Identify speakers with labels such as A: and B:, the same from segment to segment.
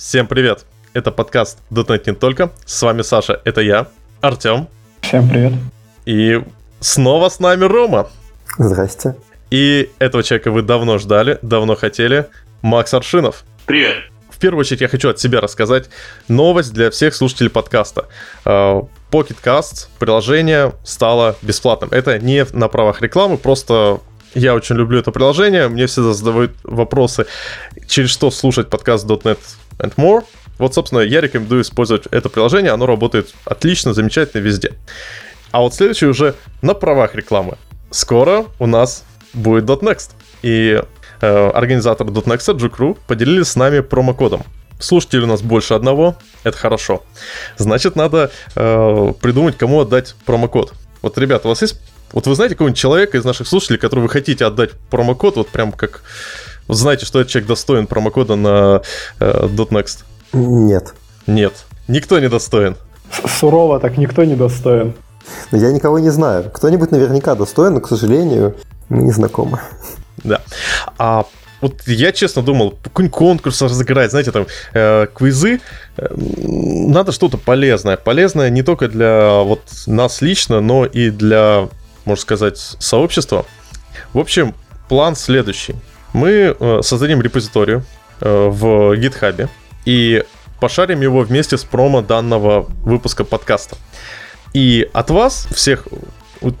A: Всем привет! Это подкаст .NET не только. С вами Саша, это я, Артем.
B: Всем привет.
A: И снова с нами Рома.
C: Здрасте.
A: И этого человека вы давно ждали, давно хотели. Макс Аршинов.
D: Привет.
A: В первую очередь я хочу от себя рассказать новость для всех слушателей подкаста. А, Pocket Cast приложение стало бесплатным. Это не на правах рекламы, просто я очень люблю это приложение. Мне всегда задают вопросы, через что слушать подкаст .NET and More. Вот, собственно, я рекомендую использовать это приложение. Оно работает отлично, замечательно везде. А вот следующий уже на правах рекламы. Скоро у нас будет .next. И э, организатор .next, G-Crew, поделились с нами промокодом. Слушателей у нас больше одного, это хорошо. Значит, надо э, придумать, кому отдать промокод. Вот, ребята, у вас есть... Вот вы знаете какого-нибудь человека из наших слушателей, который вы хотите отдать промокод, вот прям как... Вот знаете, что этот человек достоин промокода на э, .next?
C: Нет.
A: Нет. Никто не достоин.
B: Сурово так никто не достоин.
C: Но я никого не знаю. Кто-нибудь наверняка достоин, но, к сожалению, мы не знакомы.
A: Да. А вот я честно думал, какой-нибудь конкурс разыграть, знаете, там э, квизы, э, надо что-то полезное. Полезное не только для вот нас лично, но и для, можно сказать, сообщества. В общем, план следующий. Мы э, создадим репозиторию э, в GitHub и пошарим его вместе с промо данного выпуска подкаста. И от вас, всех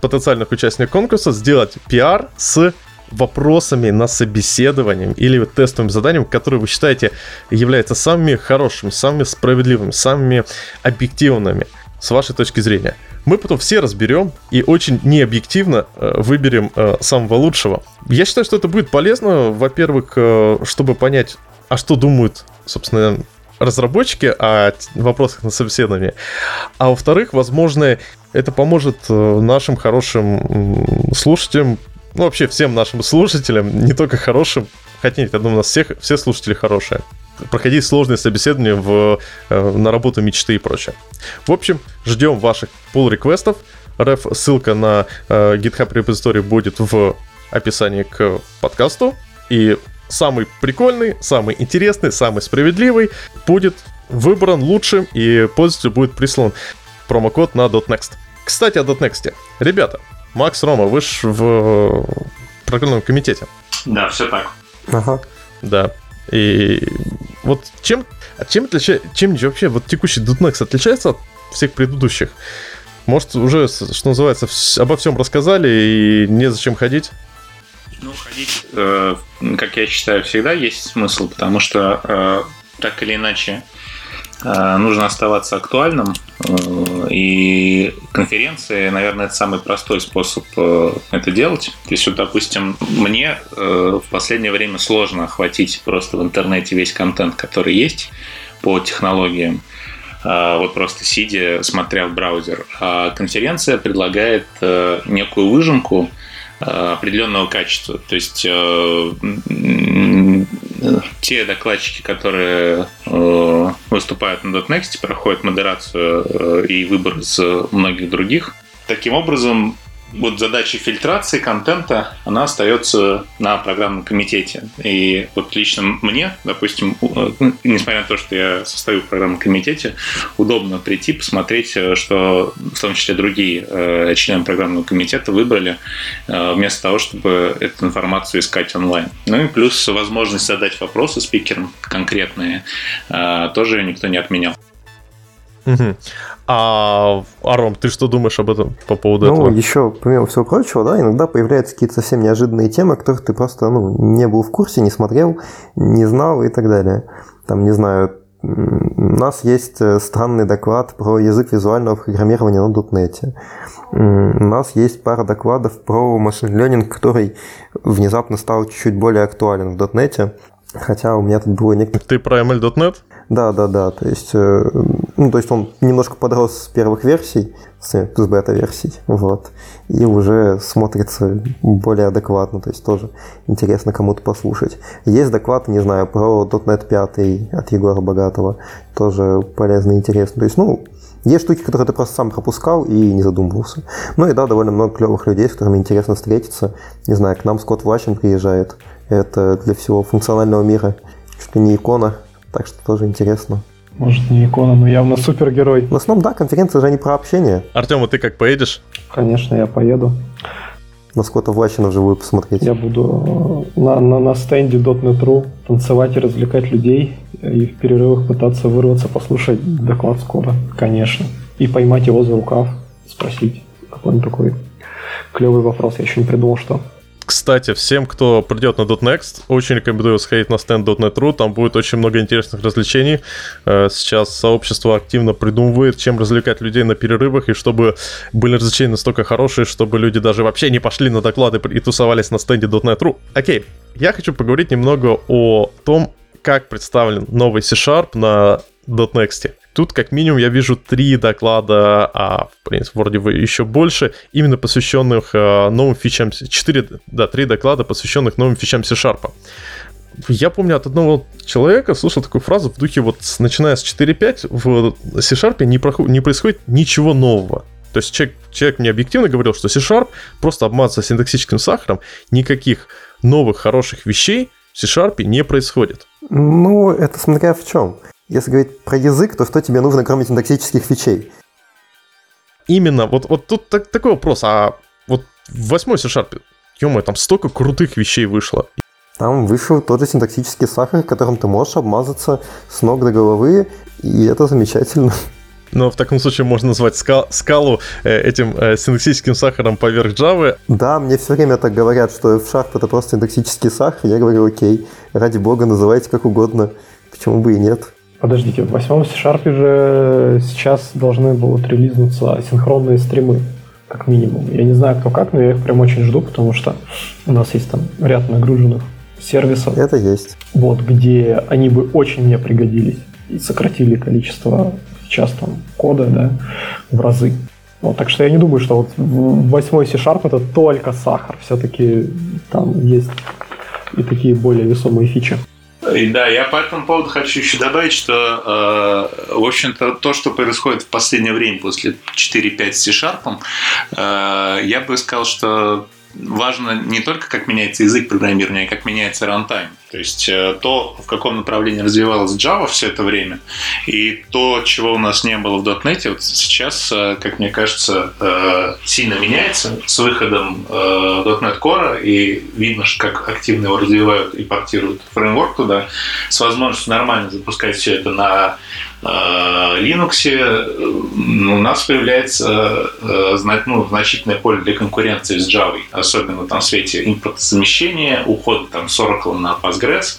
A: потенциальных участников конкурса, сделать пиар с вопросами на собеседованием или тестовым заданием, которые вы считаете являются самыми хорошими, самыми справедливыми, самыми объективными с вашей точки зрения. Мы потом все разберем и очень необъективно э, выберем э, самого лучшего. Я считаю, что это будет полезно, во-первых, э, чтобы понять, а что думают, собственно, разработчики о вопросах на собеседовании. А во-вторых, возможно, это поможет нашим хорошим слушателям, ну вообще всем нашим слушателям, не только хорошим, хотя нет, я думаю, у нас всех, все слушатели хорошие, проходить сложные собеседования в, э, на работу мечты и прочее. В общем, ждем ваших pull реквестов Реф, ссылка на э, GitHub репозиторий будет в описании к подкасту. И самый прикольный, самый интересный, самый справедливый будет выбран лучшим, и пользователю будет прислан промокод на .next. Кстати, о .next. Ребята, Макс, Рома, вы ж в программном комитете.
D: Да, все так.
C: Ага.
A: Да. И вот чем, чем, отлича, чем вообще вот текущий .next отличается от всех предыдущих? Может, уже, что называется, обо всем рассказали и незачем ходить?
D: Ну, ходить, э, как я считаю, всегда есть смысл, потому что э, так или иначе э, нужно оставаться актуальным. Э, и конференции, наверное, это самый простой способ э, это делать. То есть, вот, допустим, мне э, в последнее время сложно охватить просто в интернете весь контент, который есть по технологиям э, вот просто сидя, смотря в браузер. А конференция предлагает э, некую выжимку, Э, определенного качества. То есть э, те докладчики, которые э, выступают на .next, проходят модерацию и выбор из многих других. Таким образом, вот задача фильтрации контента, она остается на программном комитете. И вот лично мне, допустим, ну, несмотря на то, что я состою в программном комитете, удобно прийти, посмотреть, э, что в том числе другие э, члены программного комитета выбрали, э, вместо того, чтобы эту информацию искать онлайн. Ну и плюс возможность задать вопросы спикерам конкретные тоже никто не отменял.
A: Угу. А, Аром, ты что думаешь об этом по поводу
C: ну,
A: этого?
C: Ну, еще, помимо всего прочего, да, иногда появляются какие-то совсем неожиданные темы, которых ты просто ну, не был в курсе, не смотрел, не знал и так далее. Там, не знаю, у нас есть э, странный доклад про язык визуального программирования на .NET. У нас есть пара докладов про машин learning, который внезапно стал чуть-чуть более актуален в .NET. Хотя у меня тут было некоторые...
A: Ты про ML.NET?
C: Да, да, да. То есть, э, ну, то есть он немножко подрос с первых версий, с, с бета-версий, вот, и уже смотрится более адекватно, то есть тоже интересно кому-то послушать. Есть доклад, не знаю, про .NET 5 от Егора Богатого, тоже полезно и интересно. То есть, ну, есть штуки, которые ты просто сам пропускал и не задумывался. Ну и да, довольно много клевых людей, с которыми интересно встретиться. Не знаю, к нам Скотт Влачин приезжает. Это для всего функционального мира. Чуть ли не икона Так что тоже интересно.
B: Может, не икона, но явно супергерой.
C: В основном, да, конференция же не про общение.
A: Артем, а ты как поедешь?
B: Конечно, я поеду.
C: На Скотта Влащина вживую посмотреть.
B: Я буду э, на, на, на стенде .NET.ru танцевать и развлекать людей, и в перерывах пытаться вырваться, послушать доклад скоро, конечно. И поймать его за рукав, спросить, какой он такой клевый вопрос. Я еще не придумал, что.
A: Кстати, всем, кто придет на .next, очень рекомендую сходить на стенд .net.ru, там будет очень много интересных развлечений. Э, сейчас сообщество активно придумывает, чем развлекать людей на перерывах, и чтобы были развлечения настолько хорошие, чтобы люди даже вообще не пошли на доклады и тусовались на стенде .net.ru. Окей, я хочу поговорить немного о том, как представлен новый C-Sharp на .next. Тут как минимум я вижу три доклада, а в принципе вроде бы еще больше, именно посвященных э, новым фичам, четыре, да, три доклада, посвященных новым фичам C-Sharp. Я помню от одного человека слышал такую фразу в духе вот начиная с 4.5 в C-Sharp не, проход, не происходит ничего нового. То есть человек, человек мне объективно говорил, что C-Sharp просто обмазывается синтаксическим сахаром, никаких новых хороших вещей в C-Sharp не происходит.
C: Ну, это смотря в чем. Если говорить про язык, то что тебе нужно, кроме синтаксических фичей?
A: Именно, вот, вот тут так, такой вопрос, а вот в восьмой C-Sharp, ё там столько крутых вещей вышло.
C: Там вышел тот же синтаксический сахар, которым ты можешь обмазаться с ног до головы, и это замечательно.
A: Но в таком случае можно назвать скал, скалу э, этим э, синтаксическим сахаром поверх Java.
C: Да, мне все время так говорят, что F-Sharp это просто синтаксический сахар. Я говорю, окей, ради бога, называйте как угодно. Почему бы и нет?
B: Подождите, в восьмом C-Sharp же сейчас должны будут релизнуться синхронные стримы, как минимум. Я не знаю, кто как, но я их прям очень жду, потому что у нас есть там ряд нагруженных сервисов.
C: Это есть.
B: Вот, где они бы очень мне пригодились и сократили количество сейчас там кода, да, в разы. Вот, так что я не думаю, что вот восьмой C-Sharp это только сахар. Все-таки там есть и такие более весомые фичи.
D: И да, я по этому поводу хочу еще добавить, что, э, в общем-то, то, что происходит в последнее время после 4.5 с C-Sharp, э, я бы сказал, что важно не только, как меняется язык программирования, а как меняется рантайм. То есть э, то, в каком направлении развивалась Java все это время, и то, чего у нас не было в .NET, вот сейчас, э, как мне кажется, э, сильно меняется с выходом .NET Core, и видно, как активно его развивают и портируют фреймворк туда, с возможностью нормально запускать все это на Linux у нас появляется ну, значительное поле для конкуренции с Java, особенно там в свете импортозамещения, ухода там с Oracle на Postgres.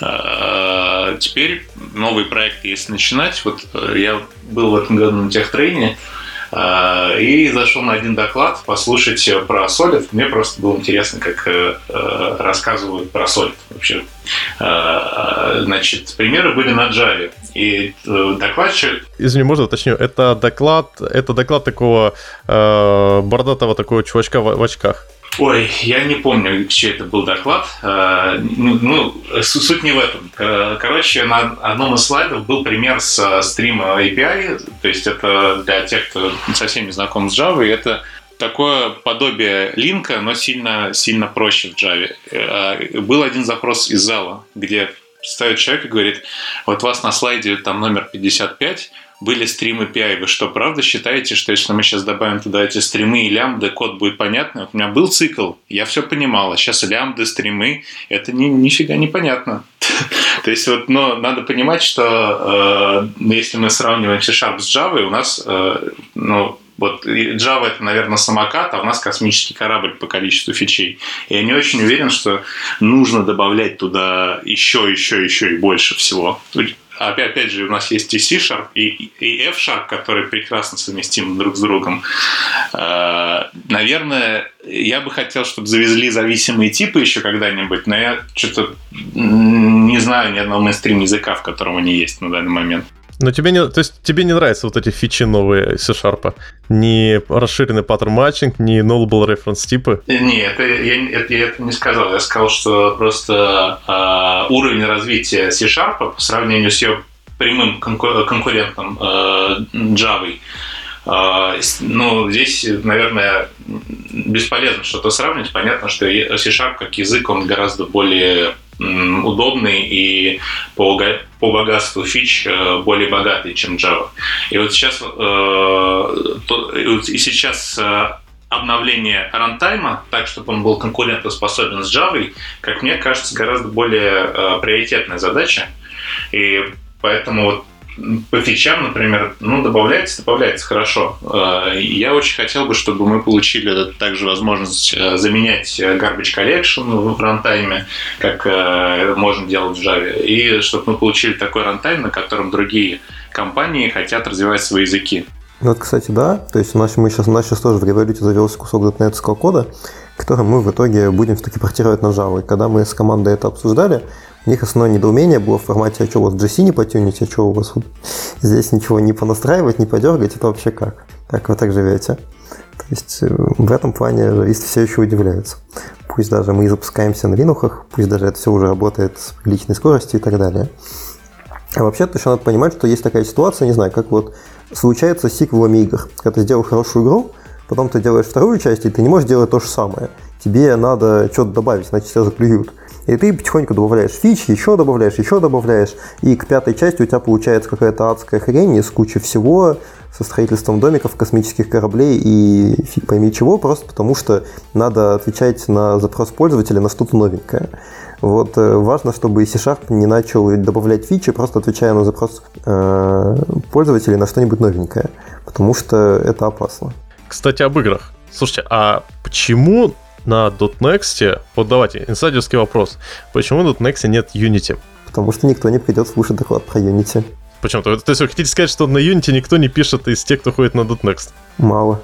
D: Э, теперь новый проект, если начинать, вот э, я был в этом году на техтрейне, э, и зашел на один доклад послушать про Solid. Мне просто было интересно, как рассказывают про Solid вообще. Значит, примеры были на Java. И докладчик...
A: Извини, можно уточню? Это доклад, это доклад такого э, бородатого такого чувачка в очках.
D: Ой, я не помню, чей это был доклад. А, ну, ну, суть не в этом. Короче, на одном из слайдов был пример с стрима API. То есть это для тех, кто совсем не знаком с Java, это такое подобие линка, но сильно, сильно проще в Java. Был один запрос из зала, где ставит человек и говорит, вот у вас на слайде там номер 55, были стримы API. Вы что, правда считаете, что если мы сейчас добавим туда эти стримы и лямбды, код будет понятный? Вот у меня был цикл, я все понимал, а сейчас лямбды, стримы, это ни, нифига не понятно. То есть вот, но надо понимать, что э, если мы сравниваем C-Sharp с Java, у нас, э, ну, вот Java это, наверное, самокат, а у нас космический корабль по количеству фичей. И я не очень уверен, что нужно добавлять туда еще, еще, еще и больше всего опять, опять же, у нас есть и C-Sharp, и, и F-Sharp, которые прекрасно совместимы друг с другом. Э, наверное, я бы хотел, чтобы завезли зависимые типы еще когда-нибудь, но я что-то не знаю ни одного мейнстрим языка, в котором они есть на данный момент.
A: Но тебе не, то есть тебе не нравятся вот эти фичи новые C-Sharp? Ни расширенный паттерн матчинг, ни nullable reference типы?
D: Нет, это, я, это, я это не сказал. Я сказал, что просто э, уровень развития C-Sharp по сравнению с ее прямым конкурентом э, Java, э, ну, здесь, наверное, бесполезно что-то сравнивать. Понятно, что C-Sharp как язык, он гораздо более удобный и по, по богатству фич э, более богатый, чем Java. И вот сейчас, и сейчас обновление рантайма, так, чтобы он был конкурентоспособен с Java, как мне кажется, гораздо более приоритетная задача. И поэтому вот по фичам, например, ну, добавляется, добавляется хорошо. Э, я очень хотел бы, чтобы мы получили также возможность э, заменять garbage collection в рантайме, как э, можно делать в Java, и чтобы мы получили такой рантайм, на котором другие компании хотят развивать свои языки.
C: Ну, вот, кстати, да. То есть у нас, мы сейчас, у нас сейчас тоже в революте завелся кусок .NET кода, который мы в итоге будем все-таки портировать на Java. И когда мы с командой это обсуждали, у них основное недоумение было в формате, а что у вас GC не потюнить, а что у вас вот здесь ничего не понастраивать, не подергать, это вообще как? Как вы так живете? То есть э, в этом плане жависты все еще удивляются. Пусть даже мы запускаемся на линухах, пусть даже это все уже работает с приличной скоростью и так далее. А вообще-то еще надо понимать, что есть такая ситуация, не знаю, как вот случается с сиквелами игр. Когда ты сделал хорошую игру, потом ты делаешь вторую часть, и ты не можешь делать то же самое. Тебе надо что-то добавить, иначе тебя заклюют. И ты потихоньку добавляешь фичи, еще добавляешь, еще добавляешь. И к пятой части у тебя получается какая-то адская хрень из кучи всего, со строительством домиков, космических кораблей и фиг пойми чего, просто потому что надо отвечать на запрос пользователя на что-то новенькое. Вот э, важно, чтобы C-Sharp не начал добавлять фичи, просто отвечая на запрос э, пользователей на что-нибудь новенькое, потому что это опасно.
A: Кстати, об играх. Слушайте, а почему на .next, вот давайте, инсайдерский вопрос, почему на .next нет Unity?
C: Потому что никто не придет слушать доклад про Unity.
A: Почему? То, то есть вы хотите сказать, что на Unity никто не пишет из тех, кто ходит на .next?
C: Мало.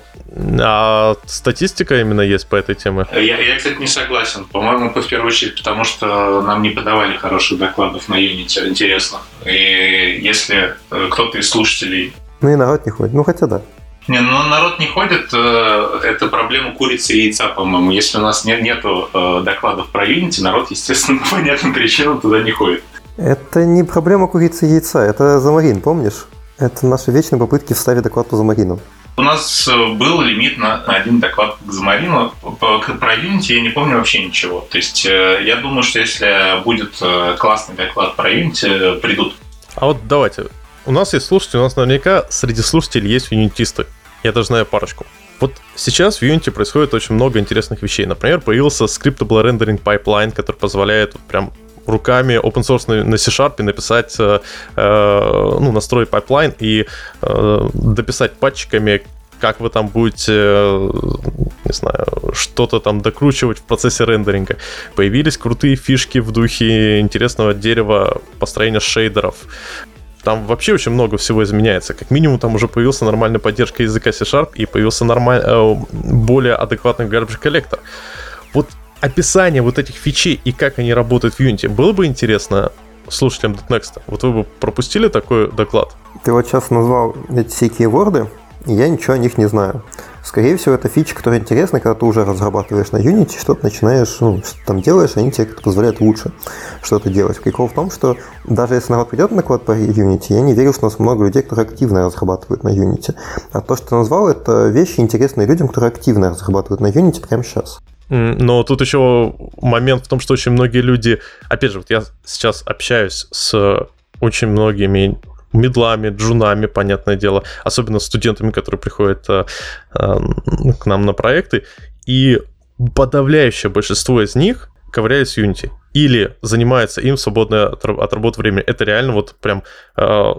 A: А статистика именно есть по этой теме?
D: Я, я, кстати, не согласен. По-моему, в первую очередь, потому что нам не подавали хороших докладов на Unity, интересно. И если э, кто-то из слушателей...
C: Ну и народ не ходит. Ну хотя да.
D: Не, ну народ не ходит, э, это проблема курицы и яйца, по-моему. Если у нас нет, нету э, докладов про Unity, народ, естественно, по понятным причинам туда не ходит.
C: Это не проблема курицы и яйца, это замарин, помнишь? Это наши вечные попытки вставить доклад по замарину.
D: У нас э, был лимит на один доклад к замарину. Про Unity я не помню вообще ничего. То есть я думаю, что если будет классный доклад про Unity, придут.
A: А вот давайте. У нас есть слушатели, у нас наверняка среди слушателей есть юнитисты. Я даже знаю парочку. Вот сейчас в Unity происходит очень много интересных вещей. Например, появился Scriptable Rendering Pipeline, который позволяет вот прям руками open source на C-Sharp написать, э, э, ну, настроить пайплайн и э, дописать патчиками, как вы там будете, э, не знаю, что-то там докручивать в процессе рендеринга. Появились крутые фишки в духе интересного дерева, построения шейдеров. Там вообще очень много всего изменяется. Как минимум, там уже появился нормальная поддержка языка C-Sharp и появился нормаль... Э, более адекватный garbage collector. Вот описание вот этих фичей и как они работают в Unity было бы интересно слушателям .next. Вот вы бы пропустили такой доклад?
C: Ты вот сейчас назвал эти все кейворды, и я ничего о них не знаю. Скорее всего, это фича, которая интересна, когда ты уже разрабатываешь на Unity, что-то начинаешь, ну, что там делаешь, они тебе позволяют лучше что-то делать. Прикол в том, что даже если народ придет на код по Unity, я не верю, что у нас много людей, которые активно разрабатывают на Unity. А то, что ты назвал, это вещи интересные людям, которые активно разрабатывают на Unity прямо сейчас.
A: Но тут еще момент в том, что очень многие люди, опять же, вот я сейчас общаюсь с очень многими медлами, джунами, понятное дело, особенно студентами, которые приходят э, э, к нам на проекты, и подавляющее большинство из них ковыряются Unity или занимается им в свободное от работы время. Это реально вот прям э,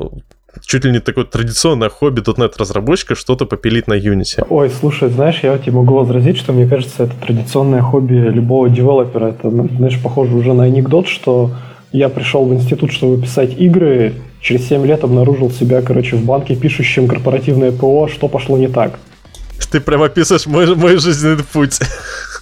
A: чуть ли не такое традиционное хобби .NET разработчика что-то попилить на Unity.
B: Ой, слушай, знаешь, я тебе могу возразить, что мне кажется, это традиционное хобби любого девелопера. Это, знаешь, похоже уже на анекдот, что я пришел в институт, чтобы писать игры, через 7 лет обнаружил себя, короче, в банке, пишущим корпоративное ПО, что пошло не так.
A: Ты прям описываешь мой, мой жизненный путь.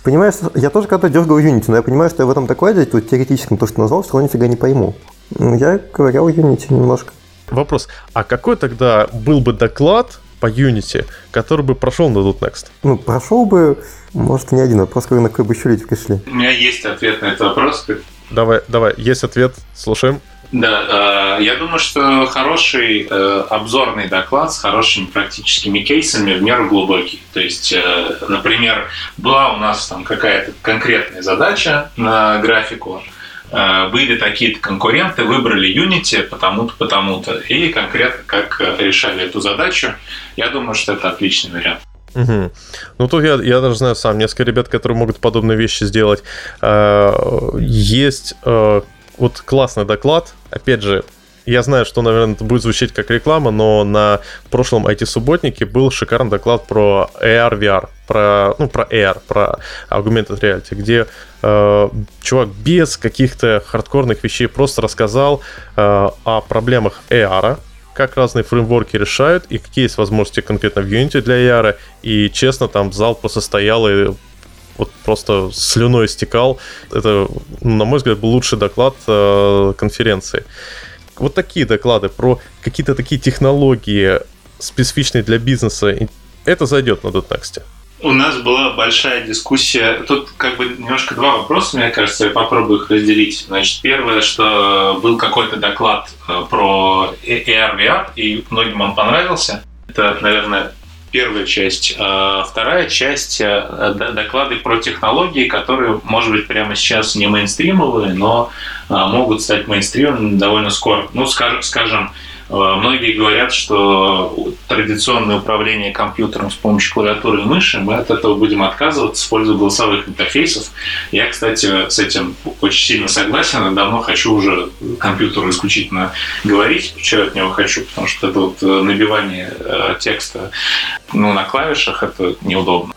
C: Понимаешь, я тоже когда-то дергал Unity, но я понимаю, что я в этом докладе, тут теоретическом, то, что назвал, все равно нифига не пойму. Я ковырял Unity немножко.
A: Вопрос, а какой тогда был бы доклад по Unity, который бы прошел на .next?
C: Ну, прошел бы, может, не один вопрос, на какой бы еще люди пришли.
D: У меня есть ответ на этот вопрос.
A: Давай, давай, есть ответ, слушаем.
D: Да, э, я думаю, что хороший э, обзорный доклад с хорошими практическими кейсами в меру глубокий. То есть, э, например, была у нас там какая-то конкретная задача на графику, э, были такие-то конкуренты, выбрали Unity потому-то, потому-то, и конкретно как решали эту задачу, я думаю, что это отличный вариант.
A: Угу. Ну, тут я, я даже знаю сам несколько ребят, которые могут подобные вещи сделать. Есть вот классный доклад, опять же, я знаю, что, наверное, это будет звучать как реклама, но на прошлом IT-субботнике был шикарный доклад про AR, VR, про, ну, про AR, про Augmented Reality, где э, чувак без каких-то хардкорных вещей просто рассказал э, о проблемах AR, как разные фреймворки решают и какие есть возможности конкретно в Unity для AR. И честно, там зал просто стоял и вот просто слюной стекал. Это, на мой взгляд, был лучший доклад э, конференции вот такие доклады про какие-то такие технологии, специфичные для бизнеса, это зайдет на Дотнексте.
D: У нас была большая дискуссия. Тут как бы немножко два вопроса, мне кажется, я попробую их разделить. Значит, первое, что был какой-то доклад э, про AR, VR, и многим он понравился. Это, наверное, первая часть. А вторая часть э, доклады про технологии, которые, может быть, прямо сейчас не мейнстримовые, но а, могут стать мейнстримом довольно скоро. Ну, скажем, скажем Э, многие говорят, что традиционное управление компьютером с помощью клавиатуры и мыши, мы от этого будем отказываться в пользу голосовых интерфейсов. Я, кстати, с этим очень сильно согласен. и Давно хочу уже компьютеру исключительно говорить, я от него хочу, потому что это вот э, набивание э, текста ну, на клавишах, это неудобно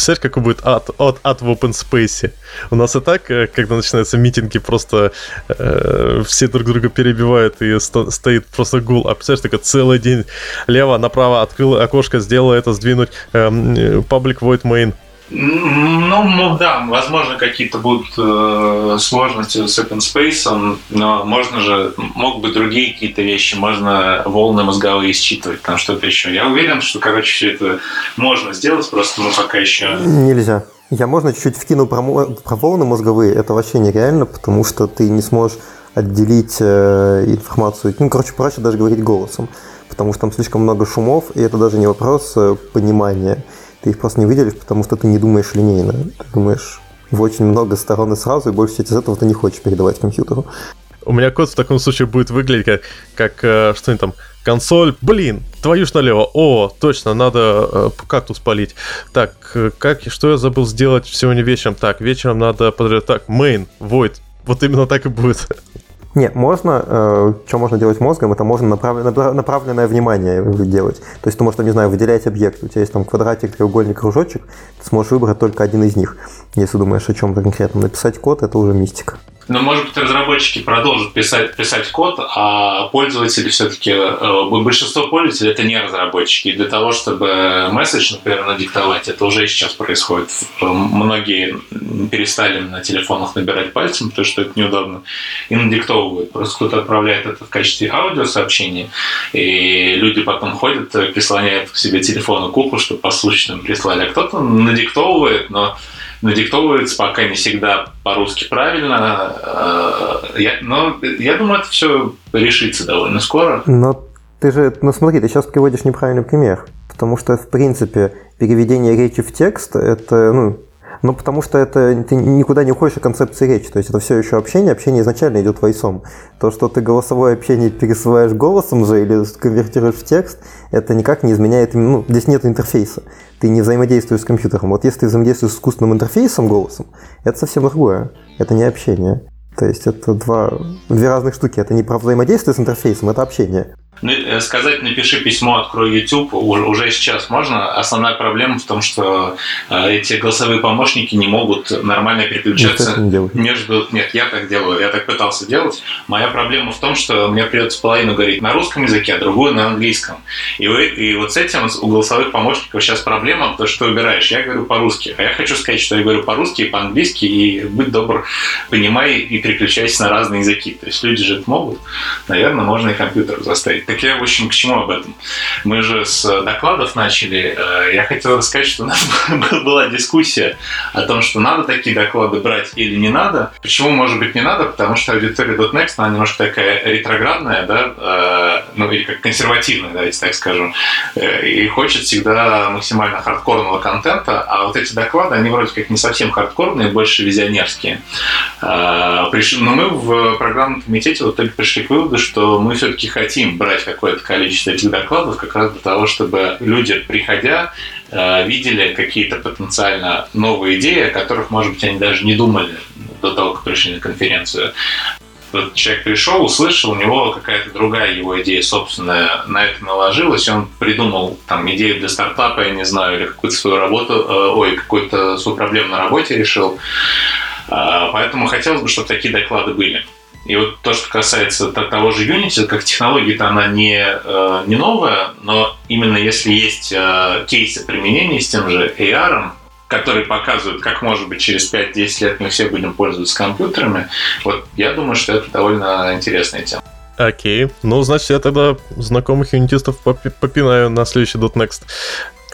A: представляешь, какой будет ад, ад, ад в open space. У нас и так, э, когда начинаются митинги, просто э, все друг друга перебивают и сто, стоит просто гул. А представляешь, такой целый день лево, направо открыл окошко, сделал это, сдвинуть эм, э, public void main
D: ну, ну да, возможно, какие-то будут э, сложности с open space, но можно же, могут быть другие какие-то вещи, можно волны мозговые считывать, там что-то еще. Я уверен, что, короче, все это можно сделать, просто мы пока еще...
C: Нельзя. Я можно чуть-чуть вкину про, про волны мозговые, это вообще нереально, потому что ты не сможешь отделить э, информацию, ну, короче, проще даже говорить голосом, потому что там слишком много шумов, и это даже не вопрос э, понимания ты их просто не выделишь, потому что ты не думаешь линейно. Ты думаешь в очень много сторон и сразу, и больше часть из этого ты не хочешь передавать компьютеру.
A: У меня код в таком случае будет выглядеть как, как э, что-нибудь там, консоль, блин, твою ж налево, о, точно, надо э, кактус полить. Так, э, как, что я забыл сделать сегодня вечером? Так, вечером надо так, main, void, вот именно так и будет.
C: Не, можно, э, что можно делать мозгом, это можно направленное, направленное внимание делать. То есть ты можешь, не знаю, выделять объект. У тебя есть там квадратик, треугольник, кружочек, ты сможешь выбрать только один из них. Если думаешь о чем-то конкретном. Написать код – это уже мистика.
D: Но, может быть, разработчики продолжат писать, писать код, а пользователи все-таки, э, большинство пользователей это не разработчики. И для того, чтобы месседж, например, надиктовать, это уже сейчас происходит. Многие перестали на телефонах набирать пальцем, потому что это неудобно, и надиктовывают. Просто кто-то отправляет это в качестве аудиосообщения, и люди потом ходят, прислоняют к себе телефону куклу, чтобы послушать, нам прислали. А кто-то надиктовывает, но надиктовывается пока не всегда по-русски правильно. Э, я, но я думаю, это все решится довольно скоро.
C: Но ты же, ну смотри, ты сейчас приводишь неправильный пример. Потому что, в принципе, переведение речи в текст, это, ну, ну, потому что это ты никуда не уходишь от концепции речи. То есть это все еще общение. Общение изначально идет войсом. То, что ты голосовое общение пересылаешь голосом же или конвертируешь в текст, это никак не изменяет. Ну, здесь нет интерфейса. Ты не взаимодействуешь с компьютером. Вот если ты взаимодействуешь с искусственным интерфейсом голосом, это совсем другое. Это не общение. То есть это два, две разных штуки. Это не про взаимодействие с интерфейсом, это общение.
D: Ну, э, сказать «напиши письмо, открой YouTube» уже сейчас можно. Основная проблема в том, что э, эти голосовые помощники не могут нормально переключаться между... Нет, я так делаю, я так пытался делать. Моя проблема в том, что мне придется половину говорить на русском языке, а другую на английском. И, вы, и вот с этим у голосовых помощников сейчас проблема, то что выбираешь. Я говорю по-русски, а я хочу сказать, что я говорю по-русски и по-английски, и будь добр, понимай и переключайся на разные языки. То есть люди же это могут. Наверное, можно и компьютер заставить так я, в общем, к чему об этом? Мы же с докладов начали. Э, я хотел рассказать, что у нас была дискуссия о том, что надо такие доклады брать или не надо. Почему, может быть, не надо? Потому что аудитория .next, она немножко такая ретроградная, да, э, ну, или как консервативная, да, если так скажем, э, и хочет всегда максимально хардкорного контента, а вот эти доклады, они вроде как не совсем хардкорные, больше визионерские. Но мы в программном комитете вот только пришли к выводу, что мы все-таки хотим брать какое-то количество этих докладов как раз для того, чтобы люди, приходя, э, видели какие-то потенциально новые идеи, о которых, может быть, они даже не думали до того, как пришли на конференцию. Вот человек пришел, услышал, у него какая-то другая его идея собственная на это наложилась, и он придумал там идею для стартапа, я не знаю, или какую-то свою работу, э, ой, какую-то свою проблему на работе решил. А, поэтому хотелось бы, чтобы такие доклады были. И вот то, что касается того же Unity, как технология-то она не, э, не новая, но именно если есть э, кейсы применения с тем же AR, которые показывают, как, может быть, через 5-10 лет мы все будем пользоваться компьютерами, вот я думаю, что это довольно интересная тема.
A: Окей, ну, значит, я тогда знакомых юнитистов попинаю на следующий .next.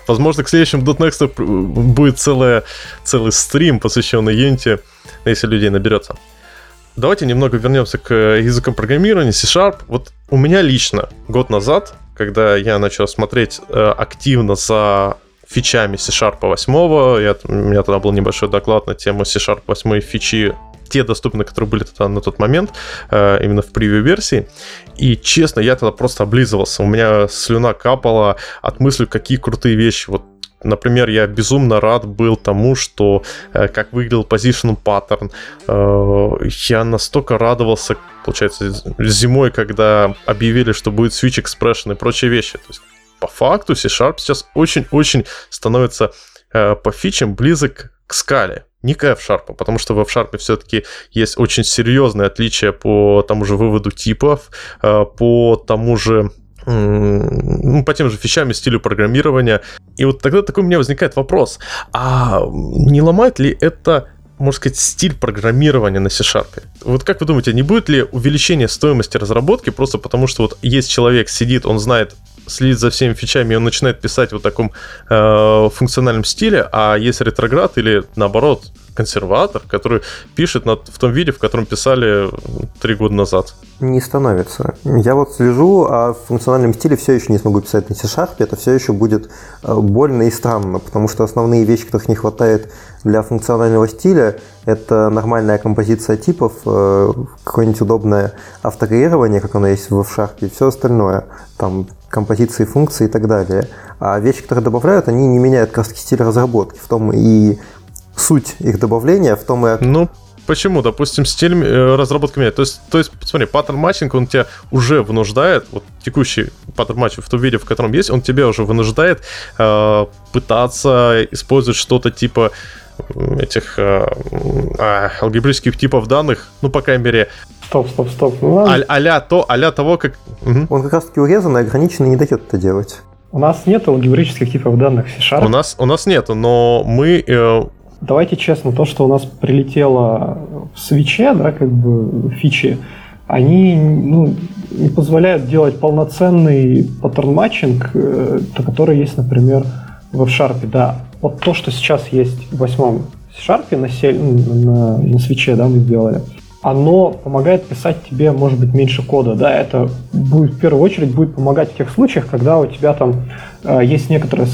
A: Возможно, к следующему .next будет целая, целый стрим, посвященный Unity, если людей наберется. Давайте немного вернемся к языкам программирования, C-Sharp. Вот у меня лично год назад, когда я начал смотреть э, активно за фичами C-Sharp 8, я, у меня тогда был небольшой доклад на тему C-Sharp 8 фичи, те доступны, которые были тогда на тот момент, э, именно в превью-версии. И честно, я тогда просто облизывался. У меня слюна капала от мысли, какие крутые вещи вот Например, я безумно рад был тому, что э, как выглядел position паттерн. Э, я настолько радовался, получается, зимой, когда объявили, что будет switch expression и прочие вещи. То есть, по факту C-Sharp сейчас очень-очень становится э, по фичам близок к скале не к F-Sharp, потому что в F-Sharp все-таки есть очень серьезные отличия по тому же выводу типов, по тому же ну, по тем же фичам и стилю программирования. И вот тогда такой у меня возникает вопрос, а не ломает ли это можно сказать, стиль программирования на C-Sharp. Вот как вы думаете, не будет ли увеличение стоимости разработки просто потому, что вот есть человек, сидит, он знает, следит за всеми фичами, и он начинает писать в таком э, функциональном стиле, а есть ретроград или наоборот консерватор, который пишет на, в том виде, в котором писали три года назад.
C: Не становится. Я вот слежу, а в функциональном стиле все еще не смогу писать на C-Sharp, это все еще будет э, больно и странно, потому что основные вещи, которых не хватает для функционального стиля, это нормальная композиция типов, э, какое-нибудь удобное автокреирование, как оно есть в F-Sharp, и все остальное, там композиции функции и так далее. А вещи, которые добавляют, они не меняют раз стиль разработки. В том и суть их добавления в том и...
A: Ну, почему, допустим, стиль э, разработки меняет. То есть, то есть, посмотри, pattern matching, он тебя уже вынуждает, вот текущий pattern matching в том виде, в котором есть, он тебя уже вынуждает э, пытаться использовать что-то типа этих э, э, алгебрических типов данных, ну, по крайней мере...
B: Стоп, стоп, стоп. Ну, а,
A: а то, а того, как...
C: Угу. Он как раз-таки урезан и ограниченный не дает это делать.
B: У нас нет алгебрических типов данных в C-Sharp.
A: У нас, у нас нет, но мы э,
B: Давайте честно, то, что у нас прилетело в свиче, да, как бы фичи, они ну, не позволяют делать полноценный pattern matching, э, который есть, например, в F-Sharp. Да. Вот то, что сейчас есть в восьмом C-Sharp на, ну, на, на свиче, да, мы сделали, оно помогает писать тебе, может быть, меньше кода. Да, это будет в первую очередь будет помогать в тех случаях, когда у тебя там э, есть некоторая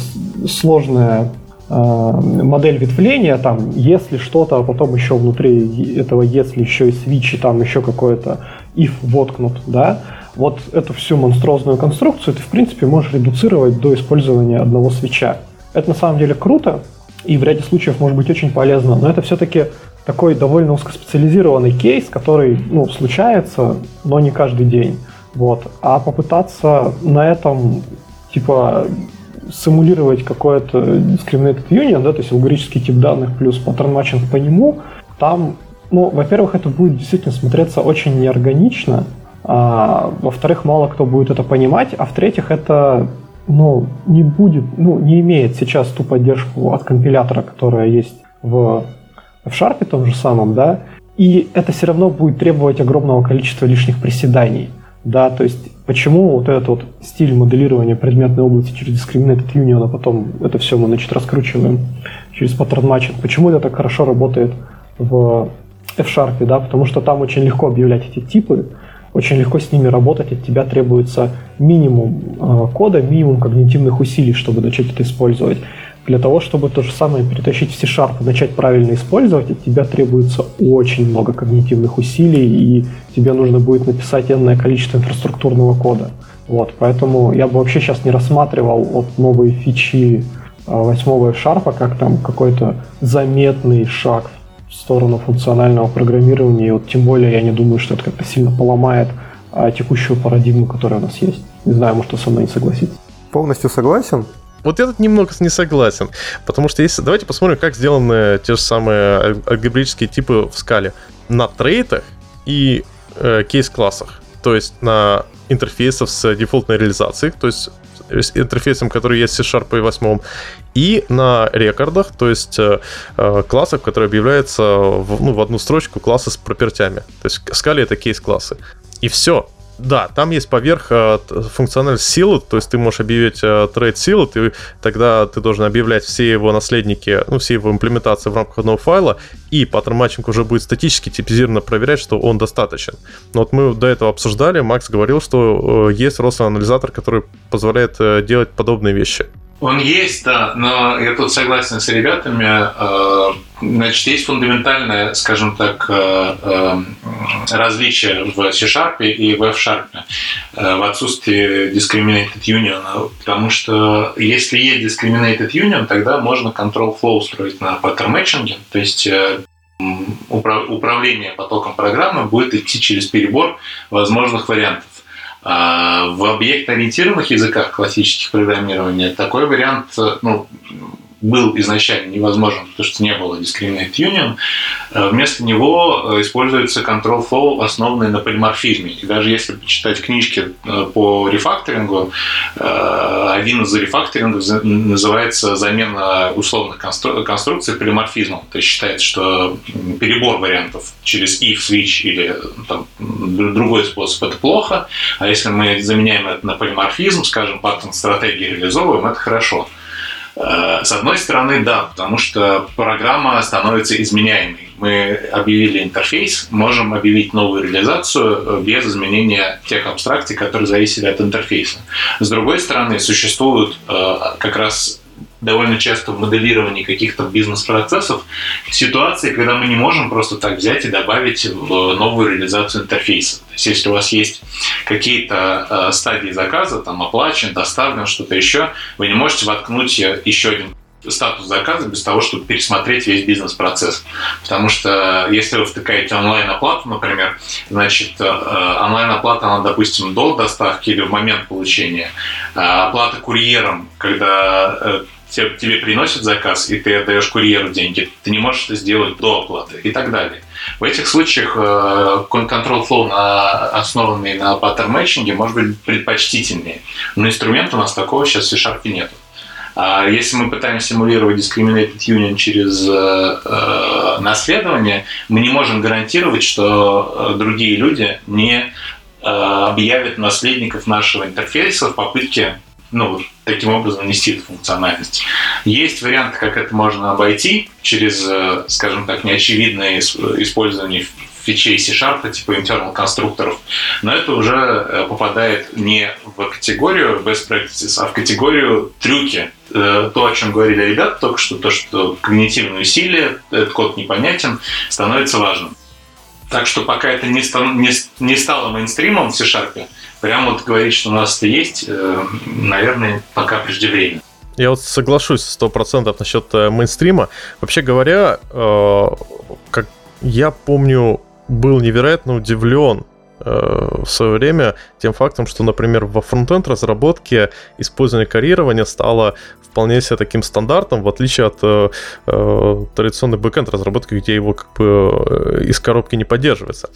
B: сложная Э, модель ветвления, там, если что-то, а потом еще внутри этого если еще и свичи, там еще какое-то if воткнут, да, вот эту всю монструозную конструкцию ты, в принципе, можешь редуцировать до использования одного свеча. Это на самом деле круто, и в ряде случаев может быть очень полезно, но это все-таки такой довольно узкоспециализированный кейс, который, ну, случается, но не каждый день. Вот. А попытаться на этом, типа, симулировать какой-то discriminated union, да, то есть алгоритмический тип данных плюс паттерн матчинг по нему, там, ну, во-первых, это будет действительно смотреться очень неорганично, а, во-вторых, мало кто будет это понимать, а в-третьих, это ну, не будет, ну, не имеет сейчас ту поддержку от компилятора, которая есть в F-Sharp том же самом, да, и это все равно будет требовать огромного количества лишних приседаний, да, то есть почему вот этот вот стиль моделирования предметной области через Discriminated Union, а потом это все мы, значит, раскручиваем через паттерн матчинг, почему это так хорошо работает в F-Sharp, да, потому что там очень легко объявлять эти типы, очень легко с ними работать, от тебя требуется минимум э, кода, минимум когнитивных усилий, чтобы начать это использовать. Для того, чтобы то же самое перетащить в C-Sharp и начать правильно использовать, от тебя требуется очень много когнитивных усилий, и тебе нужно будет написать энное количество инфраструктурного кода. Вот, поэтому я бы вообще сейчас не рассматривал вот новые фичи э, восьмого Sharp как там какой-то заметный шаг в сторону функционального программирования. И вот тем более я не думаю, что это как-то сильно поломает а, текущую парадигму, которая у нас есть. Не знаю, может, со мной не согласится.
C: Полностью согласен.
A: Вот я тут немного не согласен, потому что если... Давайте посмотрим, как сделаны те же самые алгебрические типы в скале. На трейтах и э, кейс-классах, то есть на интерфейсах с дефолтной реализацией, то есть с интерфейсом, который есть в C-Sharp и 8, и на рекордах, то есть э, э, классах, которые объявляются в, ну, в одну строчку классы с пропертями. То есть в это кейс-классы. И все. Да, там есть поверх э, функциональность силы, то есть ты можешь объявить э, трейд силы, ты, тогда ты должен объявлять все его наследники, ну, все его имплементации в рамках одного файла, и паттерн матчинг уже будет статически типизированно проверять, что он достаточен. Но вот мы до этого обсуждали, Макс говорил, что э, есть рост-анализатор, который позволяет э, делать подобные вещи.
D: Он есть, да, но я тут согласен с ребятами. Э, значит, есть фундаментальное, скажем так, э, э, различие в C-Sharp и в F-Sharp в отсутствии discriminated union, потому что если есть discriminated union, тогда можно control flow строить на pattern matching, то есть управление потоком программы будет идти через перебор возможных вариантов. А в объект-ориентированных языках классических программирования такой вариант ну, был изначально невозможен, потому что не было Discriminate Union. Э, вместо него э, используется Control Flow, основанный на полиморфизме. И даже если почитать книжки э, по рефакторингу, один из рефакторингов называется замена условных констру- конструкций полиморфизмом. То есть считается, что перебор вариантов через if, switch или там, другой способ – это плохо, а если мы заменяем это на полиморфизм, скажем, паттерн стратегии реализовываем, это хорошо. Э, с одной стороны, да, потому что программа становится изменяемой. Мы объявили интерфейс, можем объявить новую реализацию э, без изменения тех абстракций, которые зависели от интерфейса. С другой стороны, существуют э, как раз довольно часто в моделировании каких-то бизнес-процессов ситуации, когда мы не можем просто так взять и добавить в новую реализацию интерфейса. То есть, если у вас есть какие-то э, стадии заказа, там оплачен, доставлен, что-то еще, вы не можете воткнуть еще один статус заказа без того, чтобы пересмотреть весь бизнес-процесс. Потому что если вы втыкаете онлайн-оплату, например, значит, э, онлайн-оплата, она, допустим, до доставки или в момент получения. А оплата курьером, когда э, тебе приносят заказ, и ты отдаешь курьеру деньги, ты не можешь это сделать до оплаты и так далее. В этих случаях э, control flow, на, основанный на паттерн матчинге, может быть предпочтительнее. Но инструмента у нас такого сейчас в C-Sharp нет. А если мы пытаемся симулировать discriminated union через э, э, наследование, мы не можем гарантировать, что э, другие люди не э, объявят наследников нашего интерфейса в попытке ну, таким образом нести эту функциональность. Есть варианты, как это можно обойти через, э, скажем так, неочевидное использование фичей C-Sharp, типа internal конструкторов, но это уже э, попадает не в категорию best practices, а в категорию трюки. Э, то, о чем говорили ребята только что, то, что когнитивные усилия, этот код непонятен, становится важным. Так что пока это не, стало, не, не стало мейнстримом в C-Sharp, прям вот говорить, что у нас это есть, э, наверное, пока преждевременно.
A: Я вот соглашусь сто процентов насчет э, мейнстрима. Вообще говоря, э, как я помню, был невероятно удивлен в свое время тем фактом, что, например, во фронтенд разработке использование карьирования стало вполне себе таким стандартом, в отличие от э, э, традиционной бэкенд разработки, где его как бы из коробки не поддерживается.